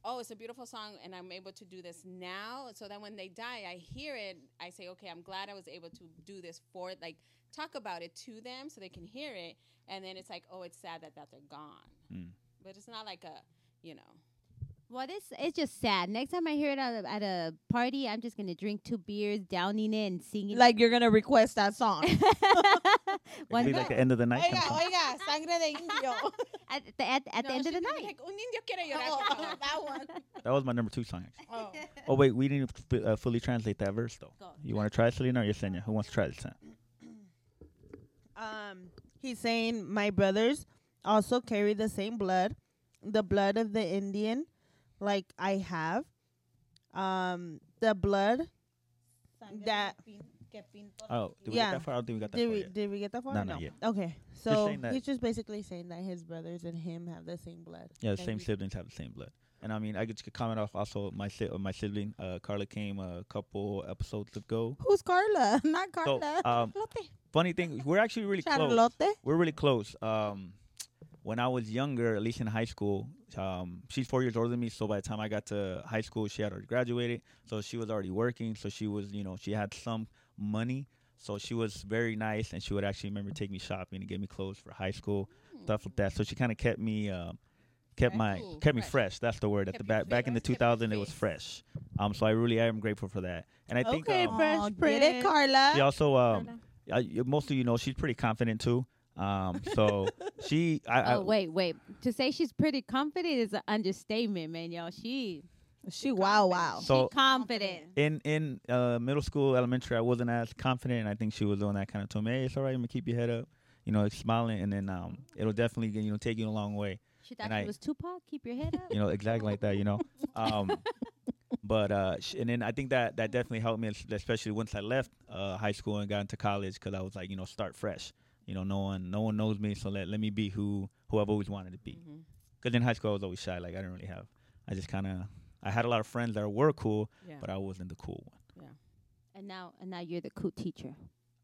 oh, it's a beautiful song, and I'm able to do this now. So that when they die, I hear it. I say, okay, I'm glad I was able to do this for like talk about it to them so they can hear it. And then it's like, oh, it's sad that that they're gone. Mm. But it's not like a, you know. Well, this it's just sad. Next time I hear it at a, at a party, I'm just gonna drink two beers, downing it, and singing. Like you're gonna request that song. It One could be like the end of the night. kind of song. oiga, sangre de indio. at the at, at the end of the night. Like, Un indio quiere llorar, por favor." that one. That was my number two song. Actually. Oh. Oh wait, we didn't f- uh, fully translate that verse though. Go. You want to try, Selena or Yesenia? Who wants to try this time? Um, he's saying my brothers also carry the same blood, the blood of the Indian, like I have. Um, the blood. That- Oh, did we Yeah. get that far? I don't think we got that Did far we yet. did we get that far? No, not yet. Okay, so that- he's just basically saying that his brothers and him have the same blood. Yeah, the same siblings have the same blood. And I mean, I could comment off also my si- uh, my sibling uh, Carla came a couple episodes ago. Who's Carla? Not So, Carla. um, funny thing, we're actually really close. Charlotte. We're really close. Um, when I was younger, at least in high school, um, she's four years older than me. So by the time I got to high school, she had already graduated. So she was already working. So she was, you know, she had some money. So she was very nice, and she would actually remember take me shopping and get me clothes for high school, stuff like that. So she kind of kept me, um, kept my, Ooh, kept me fresh. fresh. That's the word. At the back, back in the fresh, 2000, it was fresh. Um, so I really am grateful for that. And I think, Okay, um, Fresh Aw, get it, Carla. she also, um, I, most of you know, she's pretty confident too. Um, so she, I, I, Oh wait, wait. To say she's pretty confident is an understatement, man, y'all. She She wow wow. So- she confident. in in uh, middle school, elementary, I wasn't as confident, and I think she was doing that kind of to me. Hey, it's all right. I'm gonna keep your head up, you know, smiling, and then um, it'll definitely you know take you a long way. She thought And she I- was Tupac. Keep your head up. You know, exactly like that. You know, um, but uh, sh- and then I think that that definitely helped me, especially once I left uh, high school and got into college, because I was like, you know, start fresh. You know, no one no one knows me, so let let me be who who I've always wanted to be. Because in high school, I was always shy. Like I didn't really have. I just kind of. I had a lot of friends that were cool, Yeah. but I wasn't the cool one. Yeah. And now, and now you're the cool teacher.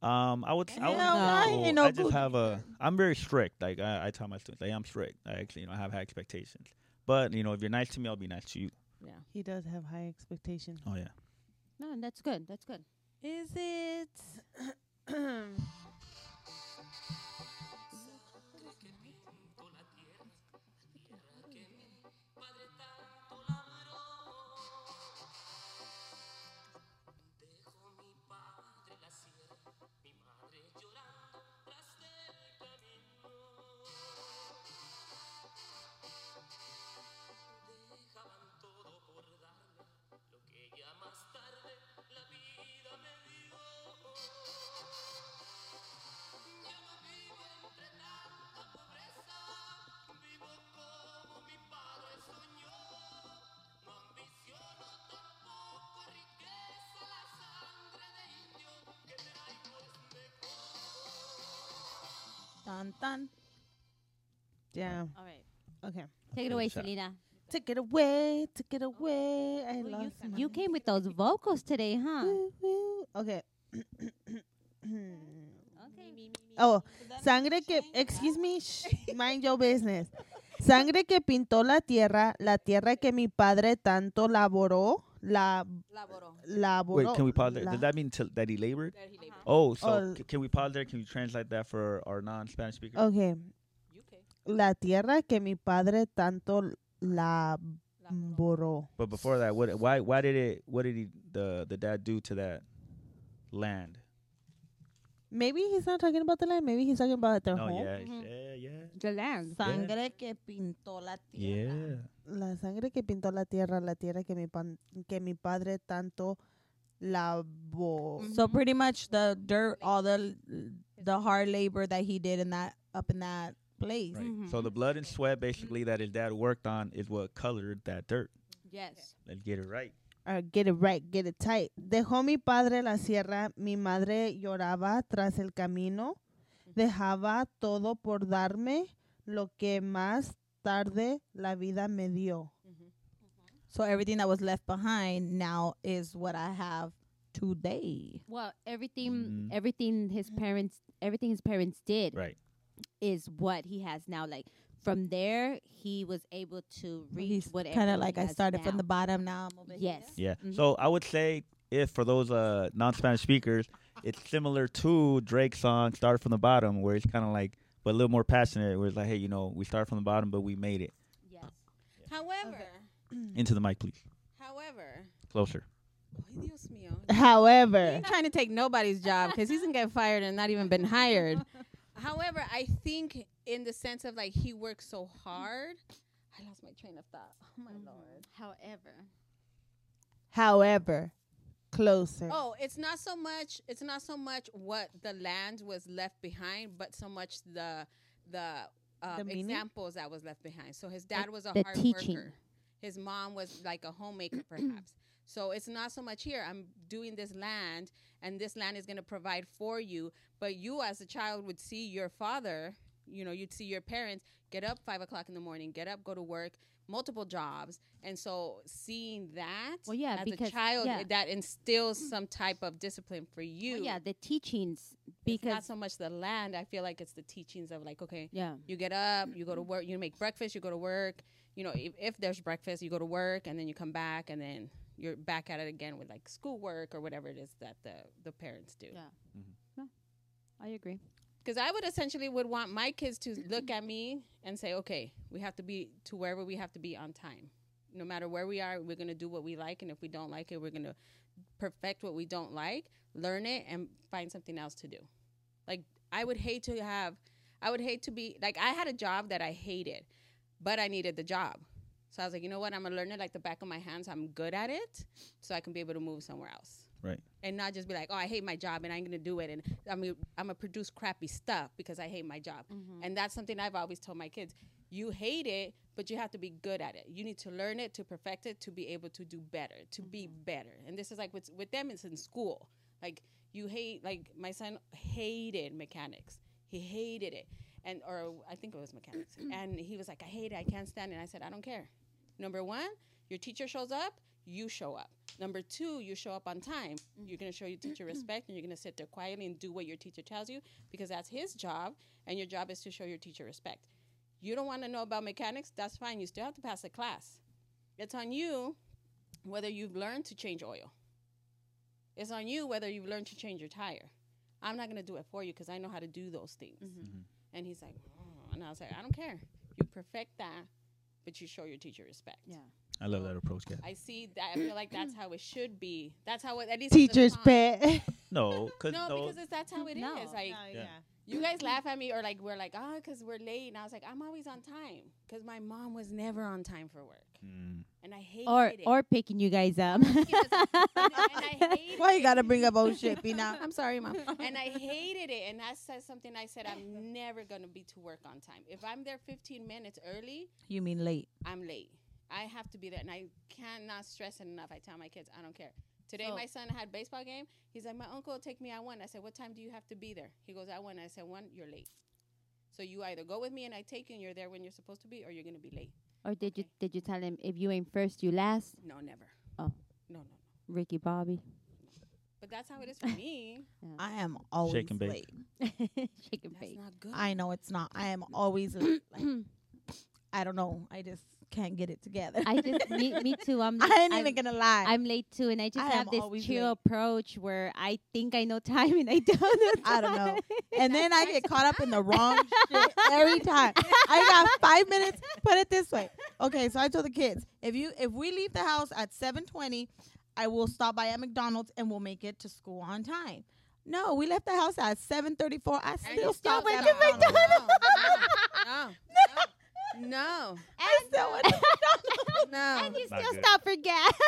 Um, I would. I Hell would no, say I cool. ain't no I just good have a. I'm very strict. Like I, I tell my students, like I'm strict. I actually, you know, I have high expectations. But you know, if you're nice to me, I'll be nice to you. Yeah. He does have high expectations. Oh yeah. No, and that's good. That's good. Is it? Dun, dun. Yeah. All right. Okay. Take it away, shot. Selena. Take it away. Take it away. I Well, lost my- You came with those vocals today, huh? Okay. Okay. Oh, sangre que, excuse me, shh, mind your business. Sangre que pintó la tierra, la tierra que mi padre tanto laboró, la Laboró. laboró. Wait, can we pause there? la- Does that mean till, that he labored? That he labored. Oh, so Oh. c- can we pause there? Can you translate that for our non-Spanish speakers? Okay, UK. la tierra que mi padre tanto Laboró. laboró. But before that, what? Why? Why did it? What did he? The the dad do to that land? Maybe he's not talking about the land. Maybe he's talking about their No, home. yeah, Mhm. yeah, yeah, The land. Sangre que pintó la tierra. yeah. La sangre que pintó la tierra, la tierra que mi pan, que mi padre tanto labó. So pretty much the dirt, all the the hard labor that he did in that up in that place. Right. Mhm. So the blood and sweat, basically, that his dad worked on, is what colored that dirt. Yes. Let's get it right. Uh, get it right, get it tight. Dejó mi padre la sierra, mi madre lloraba tras el camino, dejaba todo por darme lo que más tarde la vida me dio. Mhm. So everything that was left behind now is what I have today. Well, everything, Mhm. everything his parents, everything his parents did Right. is what he has now. Like from there, he was able to reach He's whatever. kind of like I has started from the bottom. Now I'm over Yes. here. Yeah. Mhm. So I would say, if for those uh non-Spanish speakers, it's similar to Drake's song "Start from the Bottom," where it's kind of like, but a little more passionate. Where it's like, hey, you know, we start from the bottom, but we made it. Yes. However, Into the mic, please. however, Closer. However, Dios mío. He ain't trying to take nobody's job because he's gonna get fired and not even been hired. However, I think in the sense of like he works so hard. I lost my train of thought. Oh my lord. However, however, closer. Oh, it's not so much. It's not so much what the land was left behind, but so much the the, um, The examples that was left behind. So his dad was a the hard teaching. worker. His mom was like a homemaker, perhaps. So it's not so much here. I'm doing this land, and this land is going to provide for you. But you, as a child, would see your father. You know, you'd see your parents get up five o'clock in the morning, get up, go to work, multiple jobs, and so seeing that Well, yeah, as because- a child, yeah. that instills some type of discipline for you. well, yeah, the teachings it's because not so much the land. I feel like it's the teachings of like, okay, yeah, you get up, you go to work, you make breakfast, you go to work. You know, if, if there's breakfast, you go to work, and then you come back, and then you're back at it again with like schoolwork or whatever it is that the the parents do. Yeah. Mhm. No, I agree. Because I would essentially would want my kids to look at me and say, okay, we have to be to wherever we have to be on time. No matter where we are, we're gonna do what we like, and if we don't like it, we're gonna perfect what we don't like, learn it, and find something else to do. Like I would hate to have, I would hate to be like I had a job that I hated, but I needed the job. So I was like, you know what? I'm gonna learn it like the back of my hands. I'm good at it, so I can be able to move somewhere else Right. and not just be like, oh, I hate my job and I'm gonna do it, and I'm gonna, I'm gonna produce crappy stuff because I hate my job. Mm-hmm. And that's something I've always told my kids: you hate it, but you have to be good at it. You need to learn it to perfect it to be able to do better, to be mm-hmm. better. And this is like with with them, it's in school. Like you hate, like my son hated mechanics. He hated it, and or I think it was mechanics, and he was like, I hate it, I can't stand it. And I said, I don't care. Number one, your teacher shows up, you show up. Number two, you show up on time. You're going to show your teacher respect and you're going to sit there quietly and do what your teacher tells you because that's his job and your job is to show your teacher respect. You don't want to know about mechanics? That's fine. You still have to pass the class. It's on you whether you've learned to change oil. It's on you whether you've learned to change your tire. I'm not going to do it for you because I know how to do those things. Mhm. And he's like, oh. and I was like, I don't care. You perfect that, but you show your teacher respect. Yeah. I love that approach, guys. I see that. I feel like that's how it should be. That's how it, at least in the Teacher's song. pet. No, cause No, no, because it's, that's how it is. No. Like Yeah. You guys laugh at me or like we're like, ah, because we're late, and I was like, I'm always on time because my mom was never on time for work, Mm. and I hated Or it. or picking you guys up. and Why you gotta bring up old shit, Pina? I'm sorry, mom. and I hated it, and that says something. I said I'm never gonna be to work on time. If I'm there 15 minutes early, You mean late? I'm late. I have to be there, and I cannot stress it enough. I tell my kids, I don't care. Today, So- my son had baseball game. He's like, my uncle will take me at one. I said, what time do you have to be there? He goes, at one. I said, one, you're late. So you either go with me and I take you and you're there when you're supposed to be, or you're gonna be late. Or did you did you tell him if you ain't first, you last? No, never. Oh. No, no. Ricky Bobby. But that's how it is for me. I am always Shake and bake. late. Shake and That's bake. not good. I know it's not. I am always like, I don't know. I just can't get it together. I just me, me too. I'm I ain't I'm, even gonna lie. I'm late too, and I just I have this chill late. approach where I think I know time and I don't know I don't know. and then I get caught up in the wrong shit every time. I got five minutes. Put it this way. Okay, so I told the kids if you if we leave the house at seven twenty, I will stop by at McDonald's and we'll make it to school on time. No, we left the house at seven thirty four. I still you still stopped at to McDonald's. No, no, no, I still went to McDonald's. no. and you Not still good. stop for gas.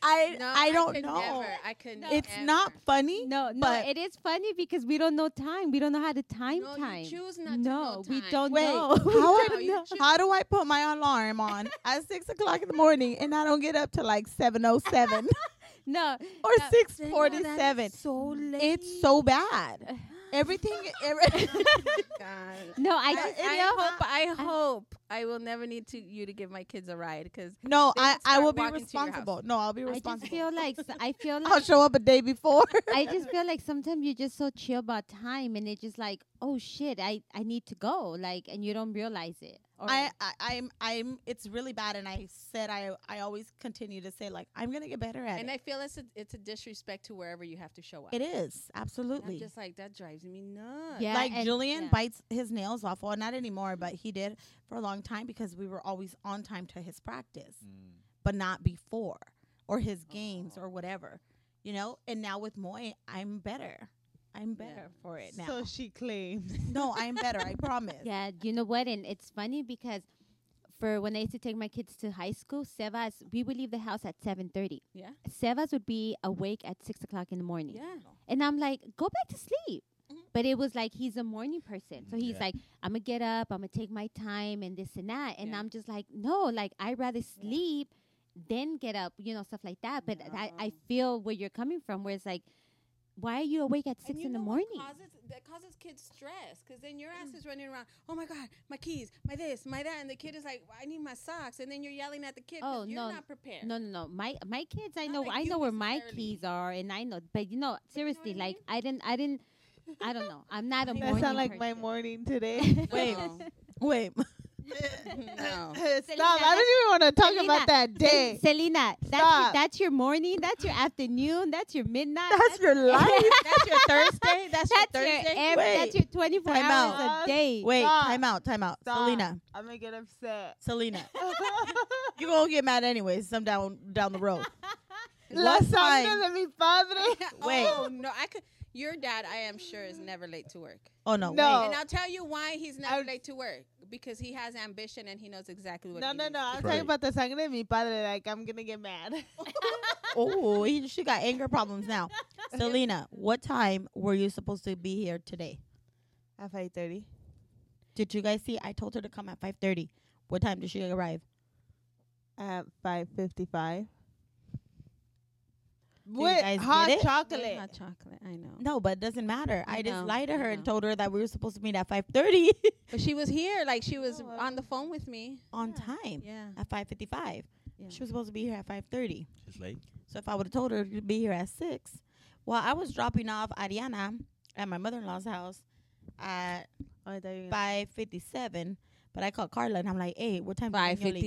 I no, I don't could know. Never. I could. Never it's never. not funny. no, no, But- it is funny because we don't know time. We don't know how to time No, time. you choose not to no, know we don't Wait, know. We how, don't I, you how do I put my alarm on at six o'clock in the morning and I don't get up to like seven oh seven No, or No, six forty seven? So late. It's so bad. Everything. Every, God. no, I I, just I feel hope. I hope I will never need to you to give my kids a ride because no, I, I will be walking to your house. responsible. No, I'll be responsible. I just feel like I feel like I'll show up a day before. I just feel like sometimes you're just so chill about time, and it's just like, oh shit, I I need to go, like, and you don't realize it. Or I, I I'm I'm it's really bad and I said I I always continue to say like I'm gonna get better at and it. And I feel it's a it's a disrespect to wherever you have to show up. it is And I'm absolutely. just like that drives me nuts. Yeah, like Julian yeah. bites his nails off. Well, not anymore, but he did for a long time because we were always on time to his practice, mm. but not before or his games oh. or whatever, you know. And now with Moy, I'm better. I'm better Yeah. for it now. So she claims. no, I'm better. I promise. Yeah, you know what? And it's funny because for when I used to take my kids to high school, Sevas, we would leave the house at seven thirty. Yeah. Sevas would be awake at six o'clock in the morning. Yeah. And I'm like, go back to sleep. Mhm. But it was like he's a morning person. So he's Yeah. like, I'm gonna get up, I'm gonna take my time and this and that. And Yeah. I'm just like, no, like I'd rather sleep than get up, you know, stuff like that. But I, I feel where you're coming from where it's like, why are you awake at six And you in the know morning? What causes, that causes kids stress because then your ass is running around. Oh my god, my keys, my this, my that, and the kid is like, I need my socks, and then you're yelling at the kid. 'cause Oh, you're no. not prepared. No, no, no. My my kids, I Not know, like I know where my keys are, and I know. But you know, you know what seriously, I like mean? I didn't, I didn't, I don't know. I'm not a That morning sound like my morning today. Wait. Wait. no. Stop. I don't even want to talk Selena, about that day. Selena, that's your, Stop. that's your morning, that's your afternoon, that's your midnight. That's your life. That's your Thursday. That's, That's your, Thursday. ev- that's your 24 Time hours out. a day. Wait, Stop. time out, time out. Stop. Selena. I'm gonna get upset. Selena. You're gonna get mad anyways, some down down the road. La What sangre time? de mi padre. Wait. Oh no, I could. Your dad, I am sure, is never late to work. Oh no. No. wait. And I'll tell you why he's never I- late to work. Because he has ambition and he knows exactly what. No, he no, needs no. I'm do. Right. talking about the sangre de mi padre. Like I'm gonna get mad. Oh, he, she got anger problems now. Selena, what time were you supposed to be here today? At five thirty. Did you guys see? I told her to come at five thirty. What time did she arrive? At five fifty-five. You guys hot get it? chocolate. Hot chocolate. I know. No, but it doesn't matter. I I, just know, lied to her and told her that we were supposed to meet at five thirty But she was here. Like she was Oh, on the phone with me. on time Yeah. at five fifty five. yeah. She was supposed to be here at five thirty. She's late. So if I would have told her to be here at six, well, I was dropping off Ariana at my mother in law's house at Oh, I thought you were gonna- five fifty seven. But I called Carla and I'm like, "Hey, what time?" Five can you.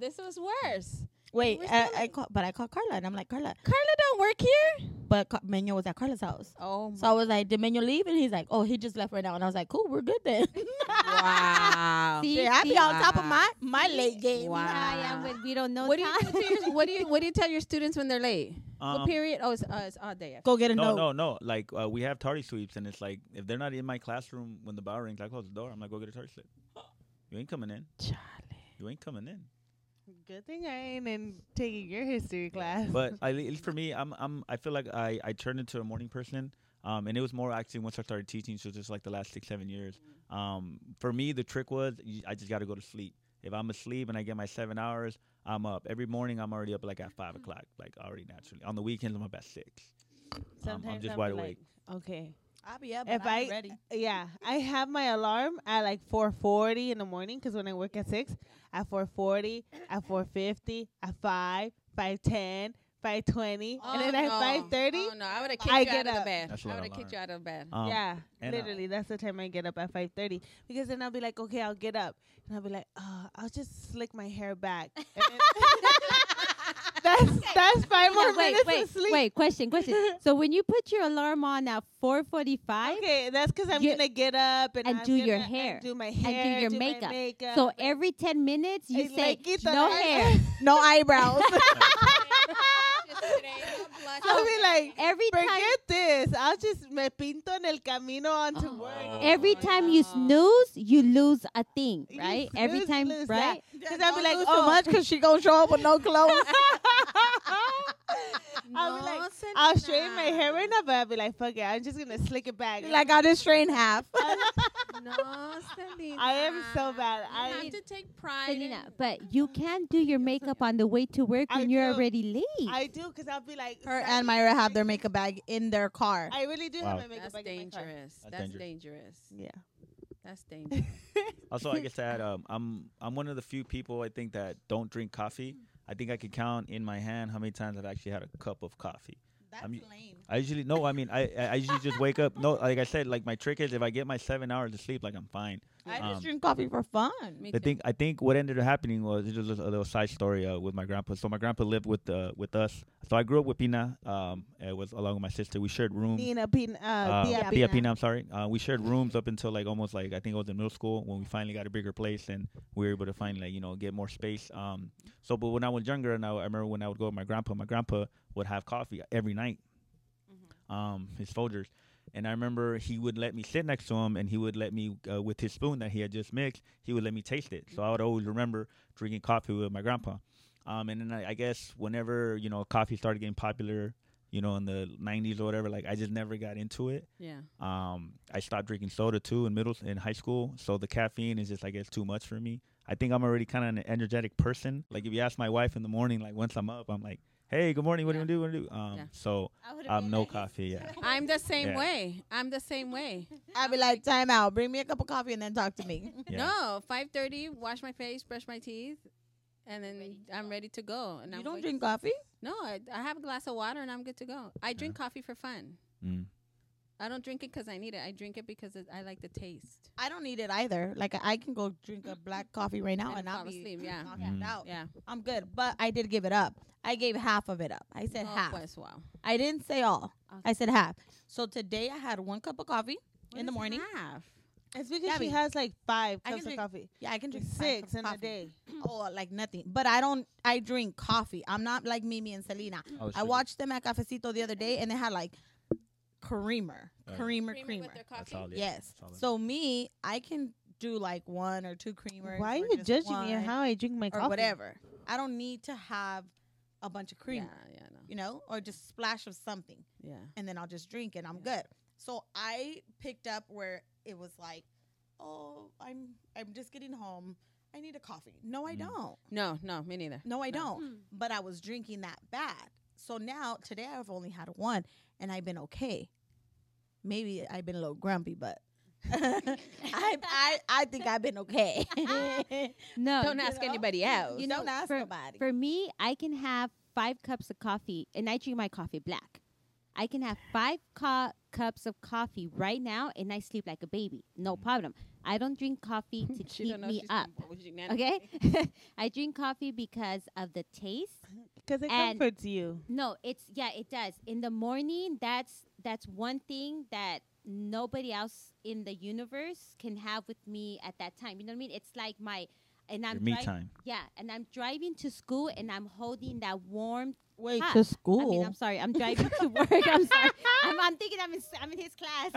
This was worse. Wait, We're I, I call, but I called Carla and I'm like, Carla, Carla don't work here. but Ca- Meño was at Carla's house. Oh So I was like, did Meño leave? And he's like, oh, he just left right now. And I was like, cool, we're good then. wow. See, Shit, I be see? on top of my my late game. Wow. Yeah, yeah, but we don't know What do you do your, what do you what do you tell your students when they're late? what Um, period? Oh, it's, uh, it's odd day. Go get a no, note. no, no. No. Like uh, we have tardy sweeps, and it's like if they're not in my classroom when the bell rings, I close the door. I'm like, go get a tardy slip. You ain't coming in. Charlie. You ain't coming in. Good thing I ain't in taking your history class. But I, at least for me, I'm, I'm, I feel like I, I turned into a morning person. Um, and it was more actually once I started teaching, so just like the last six, seven years. Um, for me, the trick was I just got to go to sleep. If I'm asleep and I get my seven hours, I'm up. Every morning, I'm already up like at five o'clock, like already naturally. On the weekends, I'm up at six. Um, I'm just I'll wide be awake. Like, okay, I'll be up. If but I'm ready. Yeah, I have my alarm at like 4:40 in the morning because when I work at six, at 4:40, at 4:50, at five, 5:10, 5:20, and then at 5:30. Oh, no, I would have kicked I you out of the bed. That's a I lot would have kicked you out of bed. Um, yeah, and, uh, literally, that's the time I get up at 5:30 because then I'll be like, okay, I'll get up, and I'll be like, oh, I'll just slick my hair back. And then- that's that's five more No, wait, minutes wait, of sleep. wait. Question, question. so when you put your alarm on at 4:45, Okay, that's because I'm You- gonna get up and, and I'm do your gonna- hair, and do my hair, and do your my makeup. makeup. so every 10 minutes you It's say like, no hair. no eyebrows. I'll be like, Every time forget this. I'll just me pinto en el camino onto Oh. work. every time you snooze, you lose a thing, You right? every time, lose, right? Because I'll be like, oh, so oh, much because she gonna show up with no clothes. I'll be like, I'll straighten my hair right now, but I'll be like, fuck it, I'm just gonna slick it back. like I'll just strain half. No, Selena. I am so bad. You I have to take pride. in- Selena, but you can't do your makeup on the way to work I when you're already late. I do because I'll be like, Her Sally, and Myra have their makeup bag in their car. I really do Wow. have my makeup That's bag in my car. dangerous. That's That's dangerous. dangerous. Yeah. That's dangerous. Also, I guess that um, I'm I'm one of the few people I think that don't drink coffee. I think I could count in my hand how many times I've actually had a cup of coffee. That's I'm- lame. I usually no, I mean I I I usually just wake up. No, like I said, like my trick is if I get my seven hours of sleep, like I'm fine. I Um, just drink coffee for fun. Me I too. think I think what ended up happening was just a, a little side story uh, with my grandpa. So my grandpa lived with uh, with us. So I grew up with Pina. Um, it was along with my sister. We shared rooms. Nina Pina, uh, Uh, Tia Tia Pina. Pina, I'm sorry. Uh, we shared rooms up until like almost like I think it was in middle school when we finally got a bigger place and we were able to finally like, you know get more space. Um, so but when I was younger and I, I remember when I would go with my grandpa, my grandpa would have coffee every night. Um, his Folgers. And I remember he would let me sit next to him, and he would let me, uh, with his spoon that he had just mixed, he would let me taste it. So I would always remember drinking coffee with my grandpa. Um, and then I, I guess whenever you know coffee started getting popular, you know, in the '90s or whatever, like I just never got into it. Yeah. Um, I stopped drinking soda too in middle in high school, so the caffeine is just I guess too much for me. I think I'm already kind of an energetic person. Like if you ask my wife in the morning, like once I'm up, I'm like, "Hey, good morning. What do you do? What do you do?" Um, Yeah. so um, no coffee. Yeah. I'm the same Yeah. way. I'm the same way. I'd be like, time out. Bring me a cup of coffee and then talk to me. yeah. No, 5:30, wash my face, brush my teeth, and then I'm ready to go. And you I'm don't wait- drink coffee? No, I, I have a glass of water and I'm good to go. I drink coffee for fun. Mm. I don't drink it because I need it. I drink it because it, I like the taste. I don't need it either. Like I- I can go drink a black coffee right now And and, I'll fall be asleep, yeah. knocked Mm. out. Yeah. I'm good, but I did give it up. I gave half of it up. I said Oh, half. pues, wow. I didn't say all. Okay. I said half. So today I had one cup of coffee What in the is morning. half? It's because Gabby, she has like five I can cups of coffee. Yeah, I can drink Six cups of in a day. Oh, like nothing. But I don't. I drink coffee. I'm not like Mimi and Selena. Oh, I watched them at Cafecito the other day, and they had like creamer, Right. creamer, Creamy creamer. with their coffee? all, yeah. Yes. That's So me, I can do like one or two creamers. Why are you judging me on how I drink my or coffee? whatever? I don't need to have a bunch of cream, Yeah, yeah, no. you know, or just splash of something, Yeah. and then I'll just drink it. I'm good. So I picked up where it was like, oh, I'm I'm just getting home. I need a coffee. No, I Mm. don't. No, no, me neither. No, I No. don't. But I was drinking that bad. So now today I've only had one and I've been okay. Maybe I've been a little grumpy, but I, I I think I've been okay. No, Don't ask know? anybody else. you don't ask for- nobody. For me, I can have five cups of coffee, and I drink my coffee black. I can have five co- cups of coffee right now, and I sleep like a baby. No problem. I don't drink coffee to keep me up. Okay, I drink coffee because of the taste. Because it And- comforts you. No, it's yeah, it does. In the morning, that's that's one thing that nobody else in the universe can have with me at that time. You know what I mean? It's like my and I'm Your me dri- time. Yeah, and I'm driving to school and I'm holding that warm. Wait hot. to I school. mean, I'm sorry. I'm driving to work. I'm sorry. I'm, I'm thinking I'm in, s- I'm in his class.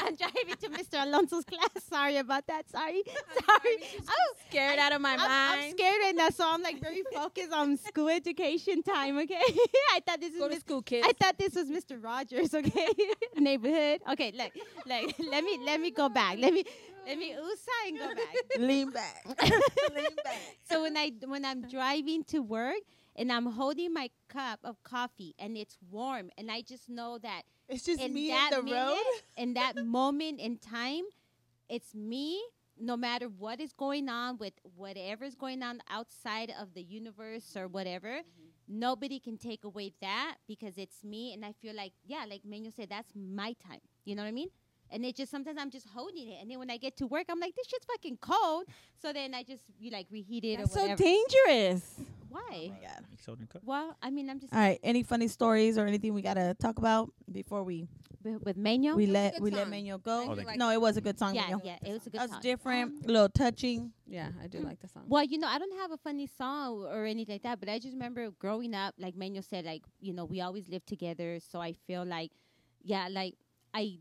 I'm driving to Mr. Alonso's class. Sorry about that. Sorry. Sorry. Oh, Scared out of my I'm, I'm scared right now, so I'm like very focused on school education time. Okay. I thought this is Go school, kids. I thought this was Mr. Rogers, okay? Neighborhood. Okay, look, look, let me let me go back. Let me let me USA and go back. Lean back. Lean back. So when I when I'm driving to work and I'm holding my cup of coffee and it's warm and I just know that It's just in me that in the minute, road. in that moment in time, it's me. No matter what is going on with whatever is going on outside of the universe or whatever, mm-hmm. nobody can take away that because it's me. And I feel like, yeah, like Meño said, that's my time. You know what I mean? And it just sometimes I'm just holding it, and then when I get to work, I'm like, this shit's fucking cold. So then I just you like reheat it That's or so dangerous. Why? my God. Exotic cup. Well, I mean, I'm just All right. Any funny stories or anything we gotta talk about before we with, with Meño. we let good we let song. Meño go? Oh, like no, it was a good song. yeah, Meño. yeah, it was a good That's song. different, a little touching. Yeah, I do like the song. Well, you know, I don't have a funny song or anything like that, but I just remember growing up, like Manuel said, like, you know, we always lived together. So I feel like, yeah, like I,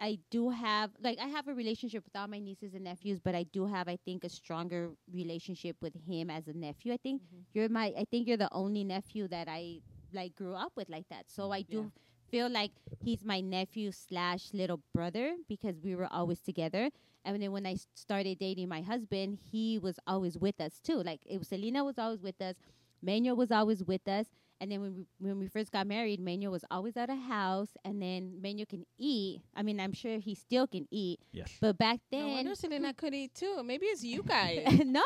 I do have, like, I have a relationship with all my nieces and nephews, but I do have, I think, a stronger relationship with him as a nephew. I think mm-hmm. you're my, I think you're the only nephew that I, like, grew up with like that. So I do feel like he's my nephew slash little brother because we were always together. And then when I started dating my husband, he was always with us too. Like it was Selena was always with us, Manuel was always with us. And then when we when we first got married, Manuel was always at a house. And then Manuel can eat. I mean, I'm sure he still can eat. Yes. But back then, no then, wonder Selena could eat too. Maybe it's you guys. no,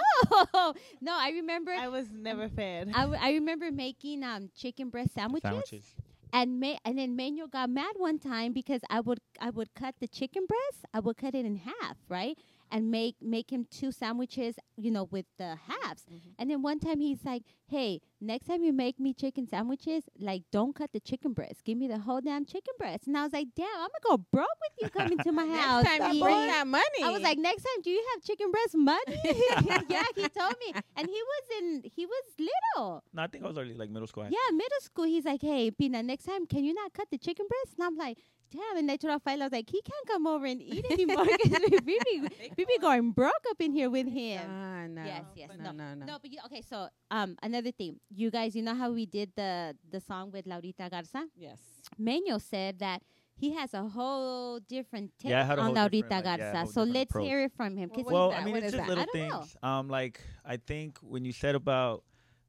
no. I remember. I was never fed. I, w- I remember making um chicken breast sandwiches, Sandwiches. and ma- and then Manuel got mad one time because I would I would cut the chicken breast, I would cut it in half, right, and make make him two sandwiches, you know, with the halves. Mm-hmm. And then one time he's like, "Hey, next time you make me chicken sandwiches, like don't cut the chicken breast, give me the whole damn chicken breast." And I was like, "Damn, I'm gonna go broke with you coming to my house." Next time you bring that money. I was like, next time, do you have chicken breast money? yeah, he told me, and he was in, he was little. No, I think I was already like middle school. Eh? Yeah, middle school. He's like, hey, Pina, next time, can you not cut the chicken breast? And I'm like, damn. And I told Rafael, I was like, he can't come over and eat anymore because we be, we be going broke up in here with him. Ah, no. Yes, yes, no, no, no. No, but you, okay, so um, another thing, you guys, you know how we did the the song with Laurita Garza? Yes. Meño said that he has a whole different take Yeah, I had a on whole Laurita different, like, yeah, Garza. so let's approach. hear it from him. 'cause What Well, I mean, What it's just that? little I know. things. Um, like I think when you said about,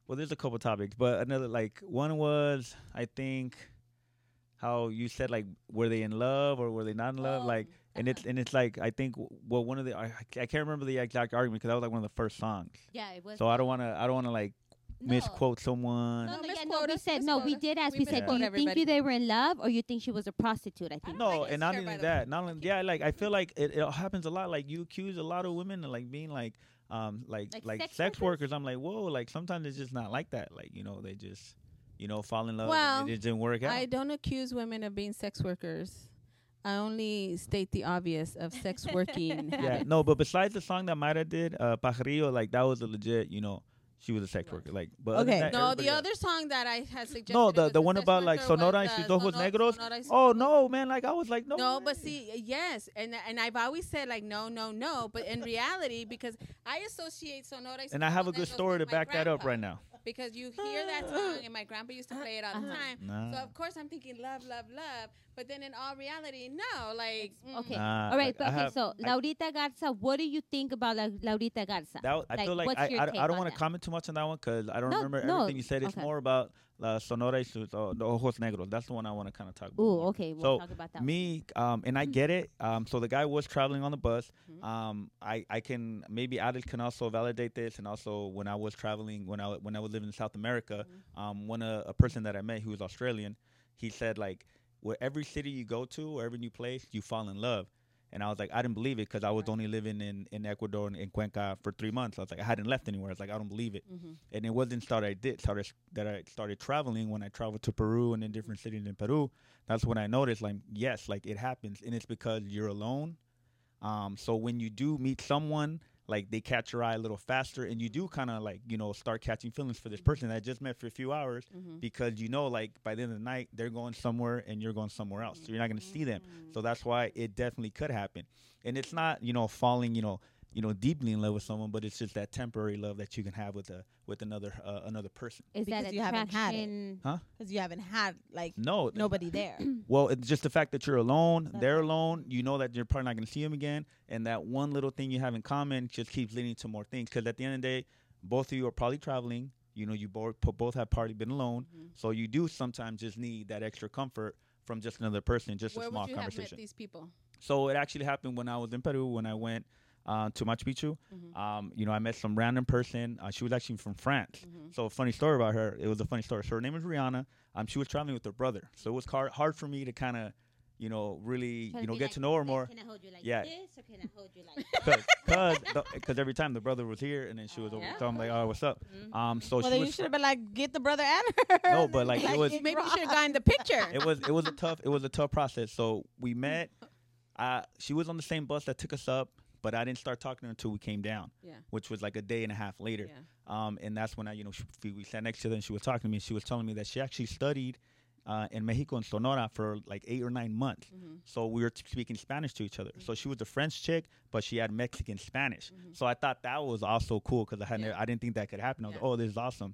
well, there's a couple topics, but another like one was I think how you said like were they in love or were they not in love? Oh, like, and it's and it's like I think well one of the I, I can't remember the exact argument because that was like one of the first songs. yeah, it was. So I don't want to I don't want to like no. misquote someone. No, No, no, yeah, no, misquote we us, said no. We did ask. We We, said, do you everybody. think you they were in love, or you think she was a prostitute? I think. don't No, think and not fair, only that, not only yeah, like I feel like it, it happens a lot. Like you accuse a lot of women of like being like um like Like like, sex sex, workers? workers. I'm like whoa, like sometimes it's just not like that. Like you know they just you know fall in love. Well, and it, it didn't work out. I don't accuse women of being sex workers. I only state the obvious of sex working. yeah, no, but besides the song that Mayra did, uh, Pajarillo, like that was a legit, you know, she was a sex worker. Like, but Okay. that, No, the else- other song that I had suggested. No, the the one about like worker Sonora y sus ojos negros. Sonora y sus Oh no, man! Like I was like, no. No, way. but see, yes, and and I've always said like no, no, no, but in reality, because I associate Sonora, y and I have a good story to with my back that up right now. Because you hear that song, and my grandpa used to play it all the Uh-huh. time. Nah. So of course I'm thinking love, love, love, but then in all reality, no, like mm, Okay. Nah, All right, like, but okay. have- so I- Laurita Garza, what do you think about La- Laurita Garza? That w- I Like, feel like what's I, your I, I don't want to comment too much on that one because I don't No, remember no, everything you said. It's okay. more about La Sonora y sus oh, the ojos negros. That's the one I want to kind of talk about. Ooh, more. okay. We'll So, talk about that. Me, um, and I get it. Um, so the guy was traveling on the bus. Mhm. Um, I, I can maybe Alex can also validate this, and also when I was traveling, when I when I was living in South America, um, one uh, a person that I met who was Australian, he said like, where every city you go to or every new place, you fall in love. And I was like, I didn't believe it because I was only living in, in Ecuador and in Cuenca for three months. I was like, I hadn't left anywhere. I was like, I don't believe it. Mhm. And it wasn't started I did started that I started traveling when I traveled to Peru and in different cities in Peru. That's when I noticed like yes, like it happens, and it's because you're alone. Um, so when you do meet someone, like they catch your eye a little faster, and you do kind of like you know start catching feelings for this person that I just met for a few hours Mhm. because you know like by the end of the night they're going somewhere and you're going somewhere else, so you're not going to see them. So that's why it definitely could happen, and it's not you know falling you know you know deeply in love with someone, but it's just that temporary love that you can have with a with another uh, another person. Is that because you haven't had it. attraction? because you haven't had like No, nobody there. Well, it's just the fact that you're alone, That's they're right. alone, you know that you're probably not going to see them again, and that one little thing you have in common just keeps leading to more things. Because at the end of the day, both of you are probably traveling, You know, you both both have probably been alone, Mhm. so you do sometimes just need that extra comfort from just another person, just Where a small would you have met conversation. these people? So it actually happened when I was in Peru when I went uh, to Machu Picchu. Mhm. Um, you know, I met some random person. Uh, she was actually from France. Mhm. So funny story about her. It was a funny story. So her name is Rihanna. Um, she was traveling with her brother. So it was hard hard for me to kind of, you know, really, you know, get like, to know her more. Can I hold you like Yeah. this or can I hold you like Cause, cause, every time the brother was here, and then she was over. Yeah. So I'm like, oh, what's up? Mhm. Um, so well, she then was. you should have been like, get the brother and her. No, but, like, it was- get Maybe you should have gotten the picture. it was it was a tough it was a tough process. So we met. Uh, she was on the same bus that took us up, but I didn't start talking to her until we came down, Yeah. which was like a day and a half later. Yeah. Um, and that's when I, you know, she, we- sat next to her and she was talking to me. She was telling me that she actually studied uh, in Mexico and Sonora for like eight or nine months. Mhm. So we were t- speaking Spanish to each other. So she was a French chick, but she had Mexican Spanish. Mhm. So I thought that was also cool because I had Yeah. never, I didn't think that could happen. I was Yeah. like, oh, this is awesome.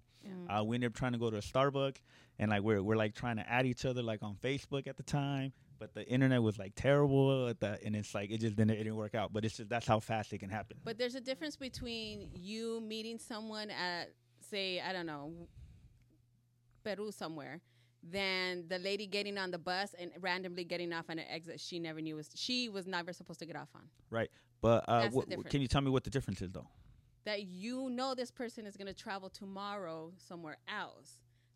Uh, we ended up trying to go to a Starbucks, and like we're we're like trying to add each other like on Facebook at the time, but the internet was like terrible at that, and it's like it just didn't it didn't work out. But it's just that's how fast it can happen. But there's a difference between you meeting someone at, say, I don't know, Peru somewhere, than the lady getting on the bus and randomly getting off on an exit she never knew was she was never supposed to get off on. Right. But uh, wh- wh- can you tell me what the difference is though? That you know this person is going to travel tomorrow somewhere else.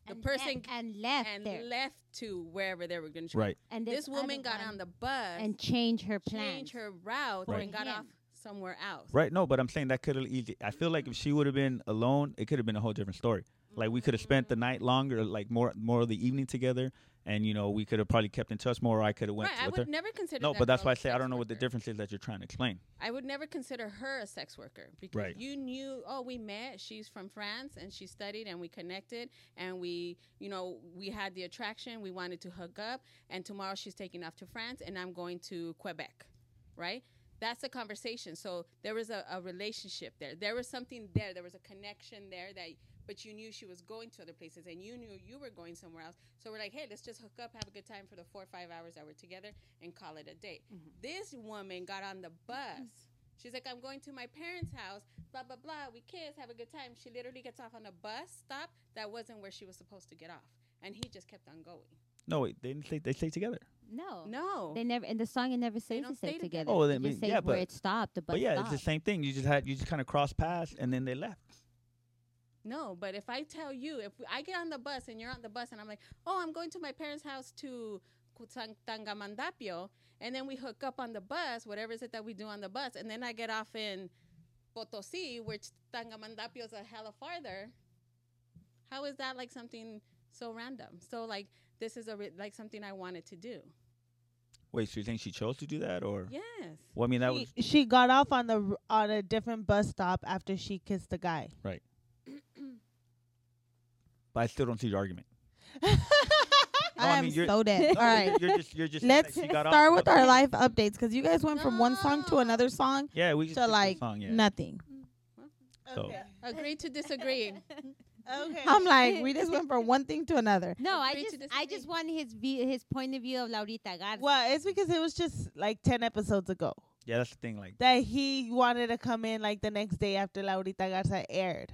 The and person left, and left and there. left to wherever they were going to. Right. and This other woman got on the bus and changed her plans. changed her route Right. and got him. off somewhere else. Right. No, but I'm saying that could have easy. I feel like if she would have been alone, it could have been a whole different story. Like we could have spent the night longer, like more more of the evening together, and you know we could have probably kept in touch more. Or I could have went with her. Right, I would her. never consider No, but that's why I say I don't know what the difference is that you're trying to explain. I would never consider her a sex worker because Right. you knew, oh, we met. She's from France and she studied and we connected and we, you know, we had the attraction. We wanted to hook up. And tomorrow she's taking off to France and I'm going to Quebec, right? That's a conversation. So there was a, a relationship there. There was something there. There was a connection there that, but you knew she was going to other places and you knew you were going somewhere else. So we're like, hey, let's just hook up, have a good time for the four or five hours that we're together and call it a date. Mm-hmm. This woman got on the bus. She's like, I'm going to my parents' house, blah, blah, blah. We kiss, have a good time. She literally gets off on a bus stop that wasn't where she was supposed to get off. And he just kept on going. No, wait, they didn't stay. They stayed together. No. No. They never in the song. It never says they stay stay together. together. Oh, it they mean- says yeah, where but- it stopped. The bus But yeah, stopped. it's the same thing. You just had you just kind of crossed paths and then they left. No, but if I tell you, if I get on the bus and you're on the bus and I'm like, oh, I'm going to my parents' house to Kutang- Tangamandapio, and then we hook up on the bus, whatever is it that we do on the bus, and then I get off in Potosi, which Tangamandapio is a hella farther. How is that like something so random? So like this is a re- like something I wanted to do. Wait, so you think she chose to do that, or? Yes. Well, I mean that she, was she got off on the r- on a different bus stop after she kissed the guy. But I still don't see the argument. I I am mean, you're- so dead. No, All right. You're just you're just Let's that she got off start with our life updates because you guys went from one song to another song Yeah, we just to like song, yeah. nothing. So- Agree to disagree. Okay. I'm like, we just went from one thing to another. No, I Agree to just I just want his view, his point of view of Laurita Garza. well, it's because it was just like ten episodes ago Yeah, that's the thing. Like, that he wanted to come in like the next day after Laurita Garza aired.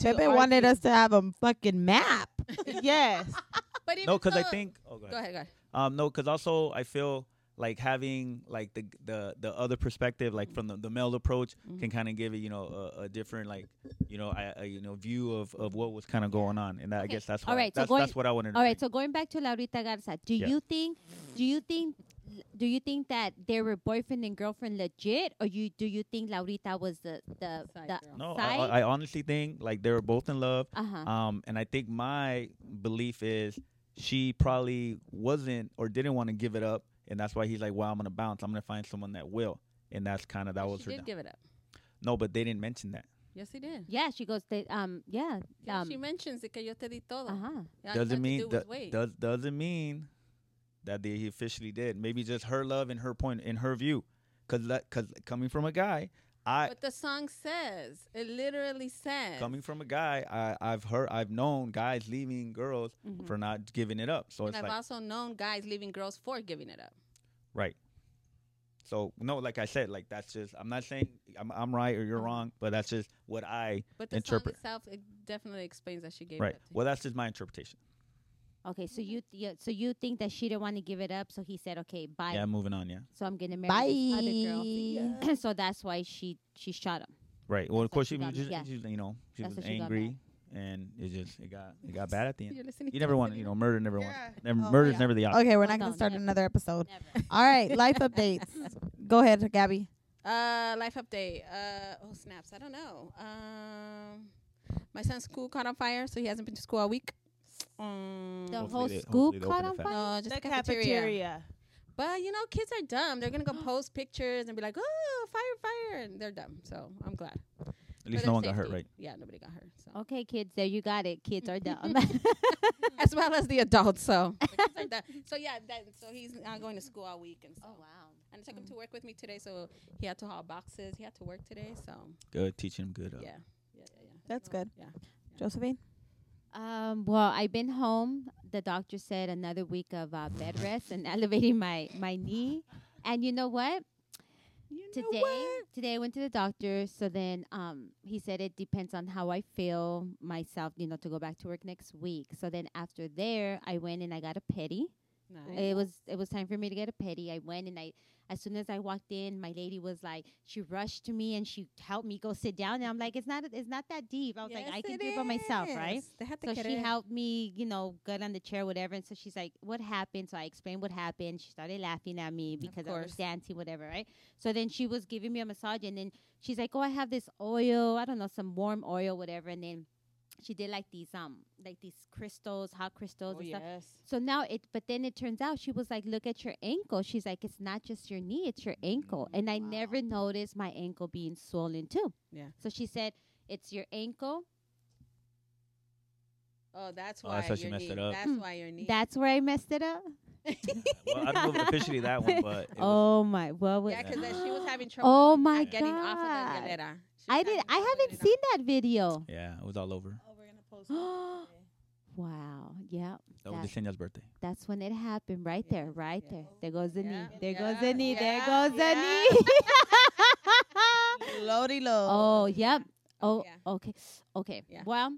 Yeah. To Pepe wanted us to have a fucking map. yes. But no, because I think. Oh, go ahead. Go ahead. Go ahead. Um, no, because also I feel like having like the the the other perspective, like from the, the male approach, Mm-hmm. can kind of give it, you know, a, a different like, you know, I, a, you know, view of, of what was kind of going on, and that, I guess that's All why right, so that's, going- that's what I wanted. to All right, bring. so going back to Laurita Garza, do Yeah. you think do you think do you think that they were boyfriend and girlfriend legit or you do you think Laurita was the the, Side the girl. no, I, side? I I honestly think like they were both in love. uh-huh. Um, and I think my belief is she probably wasn't or didn't want to give it up, and that's why he's like, "Well, I'm gonna bounce. I'm gonna find someone that will." And that's kind of that was she her. did down- give it up. no, but they didn't mention that. Yes, he did. yeah, she goes they, um yeah. Yeah, Um she mentions it que yo te di todo. uh-huh. All doesn't mean do was does doesn't mean that they he officially did. Maybe just her love and her point in her view, because because coming from a guy, I But the song says it literally says coming from a guy, I I've heard I've known guys leaving girls Mhm. for not giving it up. So and I've like also known guys leaving girls for giving it up. right. So no, like I said, like that's just I'm not saying I'm I'm right or you're Uh-huh. wrong, but that's just what I But the Interpret. song itself it definitely explains that she gave right. it up to Well, that's just my interpretation. Okay, so you th- so you think that she didn't want to give it up, so he said, "Okay, bye." Yeah, moving on. Yeah, So I'm gonna marry this other Bye. girl. so that's why she she shot him. right. Well, That's of course she she was got- just, yeah. she's, you know she That's was what she got angry, and it just it got it got bad at the end. You're listening You to never want you know murder never Yeah. wants never, Oh, murder's yeah. never the option. Okay, we're not gonna no, start never. another episode. Never. All right, life updates. Go ahead, Gabby. Uh, life update. Uh, oh snaps! I don't know. Um, my son's school caught on fire, so he hasn't been to school all week. Um, The whole they- school caught on fire. no, just the the cafeteria. cafeteria. But you know, kids are dumb. They're gonna go post pictures and be like, "Oh, fire, fire!" and they're dumb. So I'm glad. At least no their one got hurt, right? Yeah, nobody got hurt. So Okay, kids, there you got it. Kids are dumb. as well as the adults. So the kids are dumb. so yeah, that, so he's not going to school all week and so. wow. And I took him to work with me today, so he had to haul boxes. He had to work today, so Good, teaching him good. Uh, yeah, yeah, yeah, yeah. That's good. Yeah. Josephine. Um, well, I've been home. The doctor said another week of uh, bed rest and elevating my my knee. And you know what? You know today what? today I went to the doctor. So then um he said it depends on how I feel myself, you know, to go back to work next week. So then after there, I went and I got a pedi. Nice. It was it was time for me to get a pedi. I went and I as soon as I walked in, my lady was like, she rushed to me and she helped me go sit down. And I'm like, it's not it's not that deep. I was like, I can do it by myself, right? is. They have to So she it. helped me, you know, get on the chair, whatever. And so she's like, "What happened?" So I explained what happened. She started laughing at me because I was dancing, whatever, right? So then she was giving me a massage, and then she's like, "Oh, I have this oil. I don't know, some warm oil, whatever." And then she did like these um like these crystals, hot crystals Oh and stuff. yes. So now it, but then it turns out she was like, "Look at your ankle." She's like, "It's not just your knee; it's your ankle." And I never noticed my ankle being swollen too. Yeah. So she said, "It's your ankle." Oh, that's Oh, why that's how she your messed knee. it up. That's why your knee. That's where I messed it up. Well, I don't know if officially that one, but oh my! Well, yeah, was- because she was having trouble. Oh uh, my getting off of the hielera. I did. I haven't seen that video. yeah, it was all over. Oh, we're gonna post. Wow. Yeah. That was That- birthday. That's when it happened. Right there. Right yeah. there. There goes the Yeah, knee. There yeah, goes the knee. there yeah, goes the yeah. knee. Lodi low. oh, yep. Oh, Yeah. okay. Okay. Yeah. Well,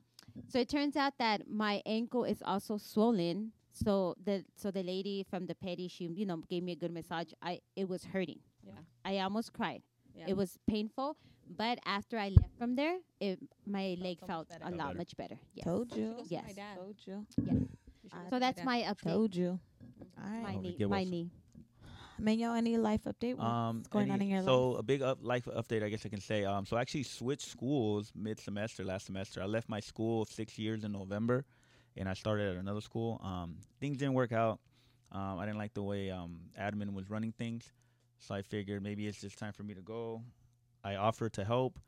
so it turns out that my ankle is also swollen. So the so the lady from the pedi, she you know gave me a good massage. I it was hurting. Yeah. I almost cried. Yeah. It was painful, but after I left from there, it my leg felt better. a Felt lot better. much better. Yes. Told you. goes to Yes. my dad. Told you. She should So that's my update. Told you. All My. Oh, knee. give My knee. Meño, any life update? What's Um, going on in your so life? a big up life update, I guess I can say. Um, so I actually switched schools mid semester last semester. I left my school of six years in November, and I started at another school. Um, things didn't work out. Um, I didn't like the way um admin was running things, so I figured maybe it's just time for me to go. I offered to help,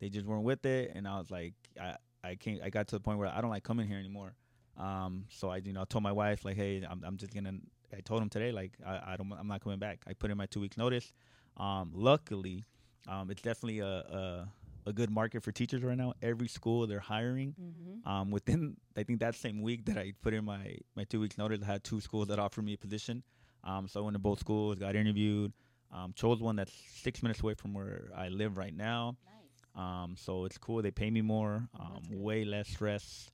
they just weren't with it, and I was like, I I can't. I got to the point where I don't like coming here anymore. Um, so I you know I told my wife like, hey, I'm I'm just gonna. I told him today like I, I don't I'm not coming back. I put in my two weeks notice. Um, luckily, um, it's definitely a, a a good market for teachers right now. Every school they're hiring. Mm-hmm. Um, within I think that same week that I put in my my two weeks notice, I had two schools that offered me a position. Um, so I went to both schools, got interviewed. Um, chose one that's six minutes away from where I live right now. Um, so it's cool. They pay me more, Oh, um, way less stress,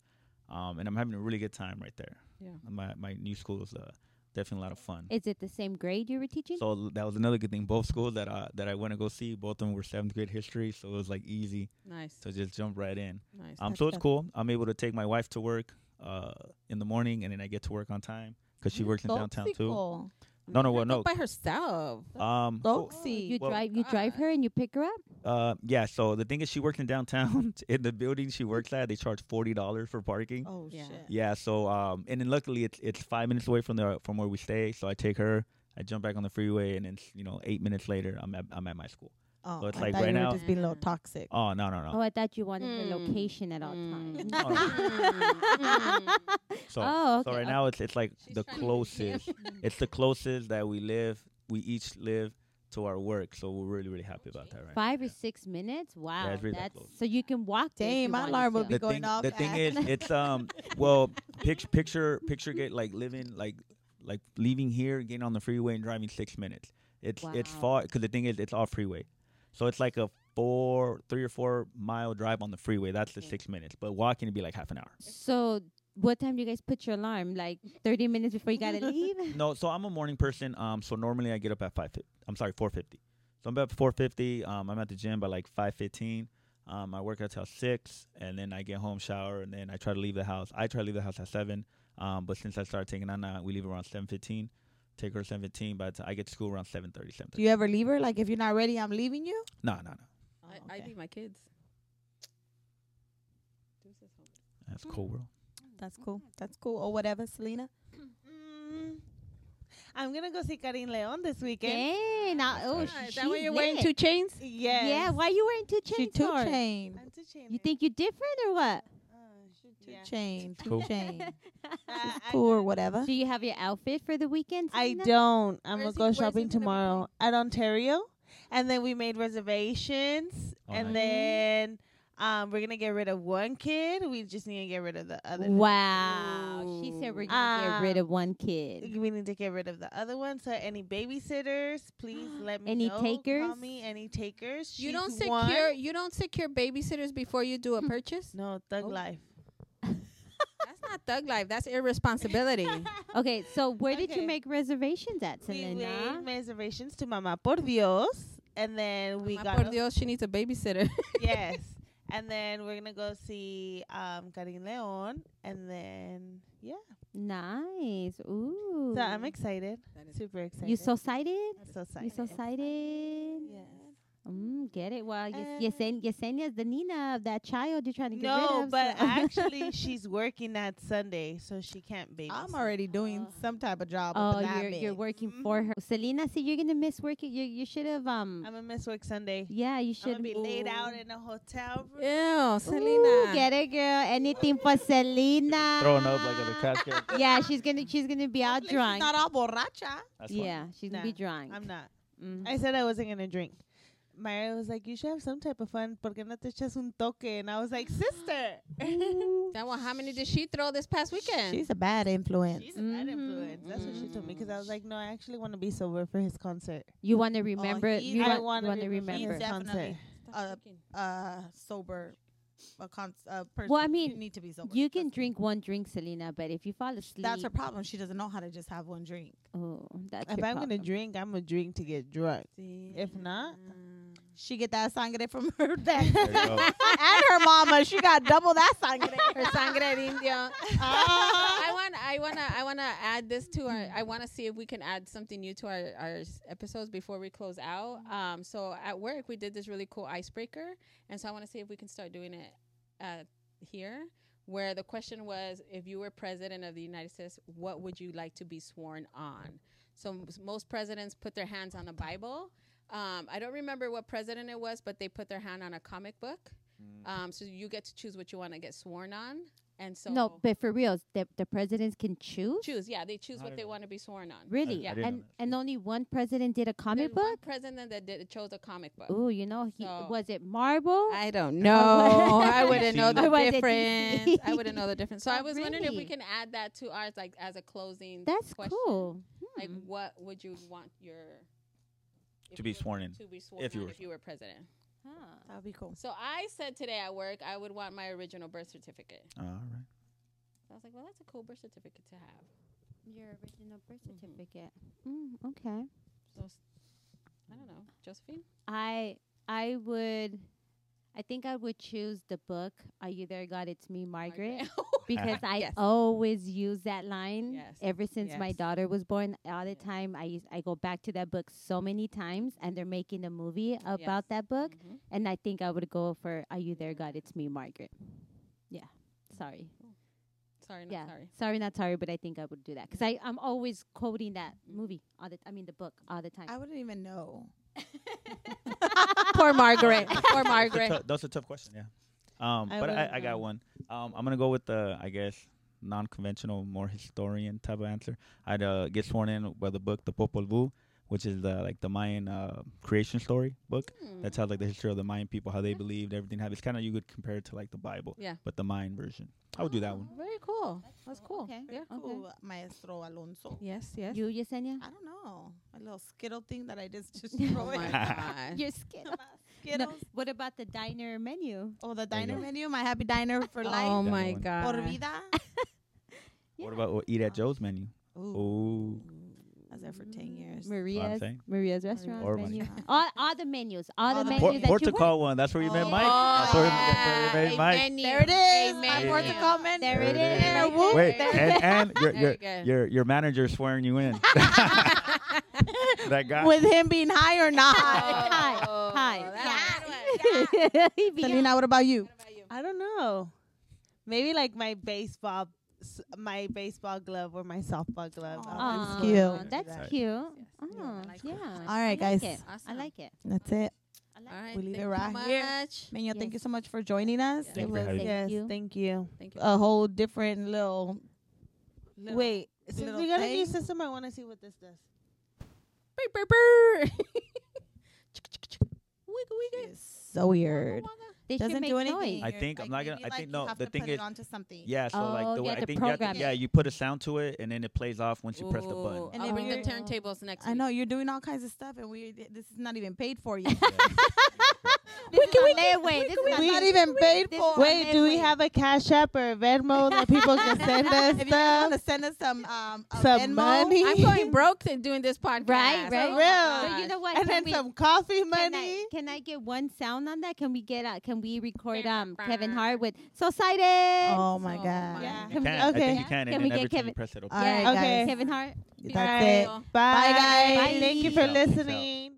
um, and I'm having a really good time right there. Yeah. My my new school is uh, definitely a lot of fun. Is it the same grade you were teaching? So that was another good thing. Both schools that I that I went to go see, both of them were seventh grade history, so it was like easy Nice. to just jump right in. Nice. Um, That's so it's cool. I'm able to take my wife to work uh in the morning, and then I get to work on time because she works in downtown too. Toxico. No, no, well, no. by herself. Um, Toxic. Oh, you Well- drive you drive her and you pick her up? uh, yeah. So the thing is, she works in downtown. in the building she works at, they charge forty dollars for parking. Oh Yeah. shit. Yeah. So um, and then luckily it's it's five minutes away from the from where we stay. So I take her. I jump back on the freeway, and then you know eight minutes later, I'm at I'm at my school. Oh, So it's I like thought right you now- were just being a little toxic. Oh no no no. Oh, I thought you wanted her Mm. location at all Mm. times. Mm. So oh, okay. so right now it's it's like She's the trying to be closest. it's the closest that we live. We each live to our work, so we're really really happy about that, right? Five or six minutes? Wow. it's really that that's close. so you can walk there. if Dang, you my wanted alarm to. would be the going thing, off the thing at- is, it's um, well, picture, picture, picture, get like living like, like leaving here, getting on the freeway, and driving six minutes. It's it's Wow. far because the thing is it's all freeway, so it's like a four, three or four mile drive on the freeway. That's the six minutes, but walking would be like half an hour. So, what time do you guys put your alarm? Like 30 minutes before you gotta leave? No, so I'm a morning person. Um, so normally I get up at five. I'm sorry, four fifty. So I'm up at four fifty. Um, I'm at the gym by like five fifteen. Um, I work out till six, and then I get home, shower, and then I try to leave the house. I try to leave the house at seven. Um, but since I started taking Anna, we leave around seven fifteen. Take her seven fifteen, but I get to school around seven thirty. Seven Do you ever leave her? Like, if you're not ready, I'm leaving you? No, no, no. I, I okay. leave my kids. That's cool, world. That's cool. That's cool. Or whatever, Selena. Mm, I'm gonna go see Carín León this weekend. Dang, now, oh, Is Ah, is that why you're wearing lit. two chains? Yeah. Yeah, why are you wearing two chains She two for? chain. I'm to chain You think you're different or what? Two yeah. chain. Two Cool. chain. Uh, cool or whatever. Do you have your outfit for the weekend? I Selena? don't. I'm gonna go shopping tomorrow at Ontario, and then we made reservations, Oh, and nice. then um, we're gonna get rid of one kid. We just need to get rid of the other. Wow. She said we're gonna Ah. get rid of one kid. We need to get rid of the other one. So any babysitters, please let me Any know. Call takers? me. Any takers? You don't secure one. you don't secure babysitters before you do a purchase. No, thug Oh. life. That's not thug life. That's irresponsibility. Okay, so where did Okay. you make reservations at, We Selena? made reservations to Mama Por Dios, and then we Ma got por Dios, she needs a babysitter. yes. And then we're gonna go see um Carín León, and then yeah. Nice. Ooh. So I'm excited, That is- super excited. You so excited? so You excited. so excited? Yes. Mm, get it? Well, Yes- Uh, Yesen- Yesenia's the Nina of that child you're trying to get rid of. No, but so- actually she's working that Sunday, so she can't babysit. I'm already doing Oh. some type of job. Oh, that you're you're mix. working Mhm. for her. Selena, see, you're gonna miss working. You you should have um. I'm gonna miss work Sunday. yeah, you I'm should gonna be laid out in a hotel room. Ew, Ooh, get it, girl. Anything for Selena. Throwing up like at the casket. Yeah, she's gonna she's gonna be out drunk. She's not all borracha. That's fine. Yeah, she's gonna be drunk. I'm not. Mhm. I said I wasn't gonna drink. Myra was like, "You should have some type of fun. Porque no te echas un toque?" And I was like, "Sister." Now, well, how many did she throw this past weekend? She's a bad influence. She's a bad Mhm. influence. That's what she told me. Because I was like, no, I actually want to be sober for his concert. You want to remember? he- you I want, wanna remember remember? He's definitely concert. Stop uh, drinking. uh, sober. A con- uh, person. Well, I mean, you need to be sober. You can That's- drink one drink, Selena, but if you fall asleep, That's her problem. She doesn't know how to just have one drink. Oh, that's If I'm gonna drink, I'm gonna drink to get drunk. If not, She get that sangre from her dad There you go. and her mama. She got double that sangre. Her sangre de indio. I want, I want to, I want to add this to our. I want to see if we can add something new to our our episodes before we close out. Um, so at work we did this really cool icebreaker, and so I want to see if we can start doing it uh, here. Where the question was, if you were president of the United States, what would you like to be sworn on? So m- most presidents put their hands on the Bible. Um, I don't remember what president it was, but they put their hand on a comic book. Um, so you get to choose what you want to get sworn on, and so no, but for real, the the presidents can choose. choose. Yeah, they choose I what they want to be sworn on. Really, I didn't and and only one president did a comic There's one book. president that did chose a comic book. Oh, you know, he So- was it Marvel? I don't know. I wouldn't know the Or was it difference. I wouldn't know the difference. So Oh, I was wondering if we can add that to ours, like as a closing. That's question. cool. Like, Hmm. what would you want your if To be sworn in, To be sworn if you were if you were president. Huh. That would be cool. So I said today at work I would want my original birth certificate. All right. I was like, well, that's a cool birth certificate to have. Your original birth certificate. Mm, okay. So s- I don't know, Josephine. I I would. I think I would choose the book. Are you there, God? It's me, Margaret. because I Yes. always use that line Yes. ever since my daughter was born. All the time, I use, I go back to that book so many times, and they're making a movie about that book. Mhm. And I think I would go for "Are You There, God? It's Me, Margaret." Yeah, sorry. Sorry, not yeah, sorry. sorry, not sorry, but I think I would do that because I I'm always quoting that movie all the I mean the book all the time. I wouldn't even know. Poor Margaret. Poor That's a, Margaret. that's a tough question. Yeah. Um, I but I, I got one. Um, I'm gonna go with the I guess non-conventional, more historian type of answer. I'd uh, get sworn in by the book, the Popol Vuh, which is the like the Mayan uh, creation story book Hmm. that tells like the history of the Mayan people, how they believed everything. Have it's kind of you could compare it to like the Bible, Yeah. but the Mayan version. I would do that one. Very cool. That's cool. Okay. Yeah. Cool, Maestro Alonso. Yes. Yes. You, Yesenia? I don't know. A little Skittle thing that I just just oh throw my in. god. You're scared. No, what about the diner menu? Oh, the diner menu, my happy diner for life. Oh my god. Por vida. What about what eat at Joe's menu? Ooh, Ooh, I was there for 10 mm. years. Maria's saying. Maria's restaurant Or menu. money. all, all the menus. All, All the the menus Por- that you Portugal one. That's where you met Oh, Mike. That's where we- that's where we yeah. met Mike. Menu. There it is. My. Portugal menu. There it There is. it. Wait, and, and your your, your your manager swearing you in. that guy. With him being high or not. Oh, hi. Hi. that's a good one. He began- Selena, what about you? I don't know. Maybe like my baseball, s- my baseball glove or my softball glove. Aw, oh, I'll that's cute. something That's like cute. Yes. Oh, I like yeah. it. All right, I guys. like it. I like it. That's it. Like All right. We leave thank it you right so here. much. Meño, thank you so much for joining us. Thank you it for was having. Yes, you. thank you. Thank you. a whole different little. little Wait, since little we got a new system, I want to see what this does. Brr, brr, brr. Wiggle, wiggle. So weird. They Doesn't make do anything. noise. I think- I'm not gonna- maybe, I think you no, have the to thing put is- it onto something. Yeah, so Oh, like the way I think you have to- yeah, you put a sound to it and then it plays off once you press the button. And I'll if bring the you're- turntables next I week. know you're doing all kinds of stuff, and we this is not even paid for you. This is on layaway. This is It's not even paid for. is Wait, do we have a Cash App or a Venmo that people can send us if you want stuff? to send us some um Some Venmo, money? I'm going broke in doing this podcast. Right, right. Oh real. So you know gosh. what? And Can then we- some coffee Can money. I, can I get one sound on that? Can we get uh, can we record um Kevin Hart with So Excited? Oh my Oh god. Yeah. You Can we- can. I okay. think you can. Can and we then get every Kevin- press it, All Yeah, Okay. Kevin Hart. That's it. Bye, Bye, guys. Thank you for Peace out. Peace out. listening.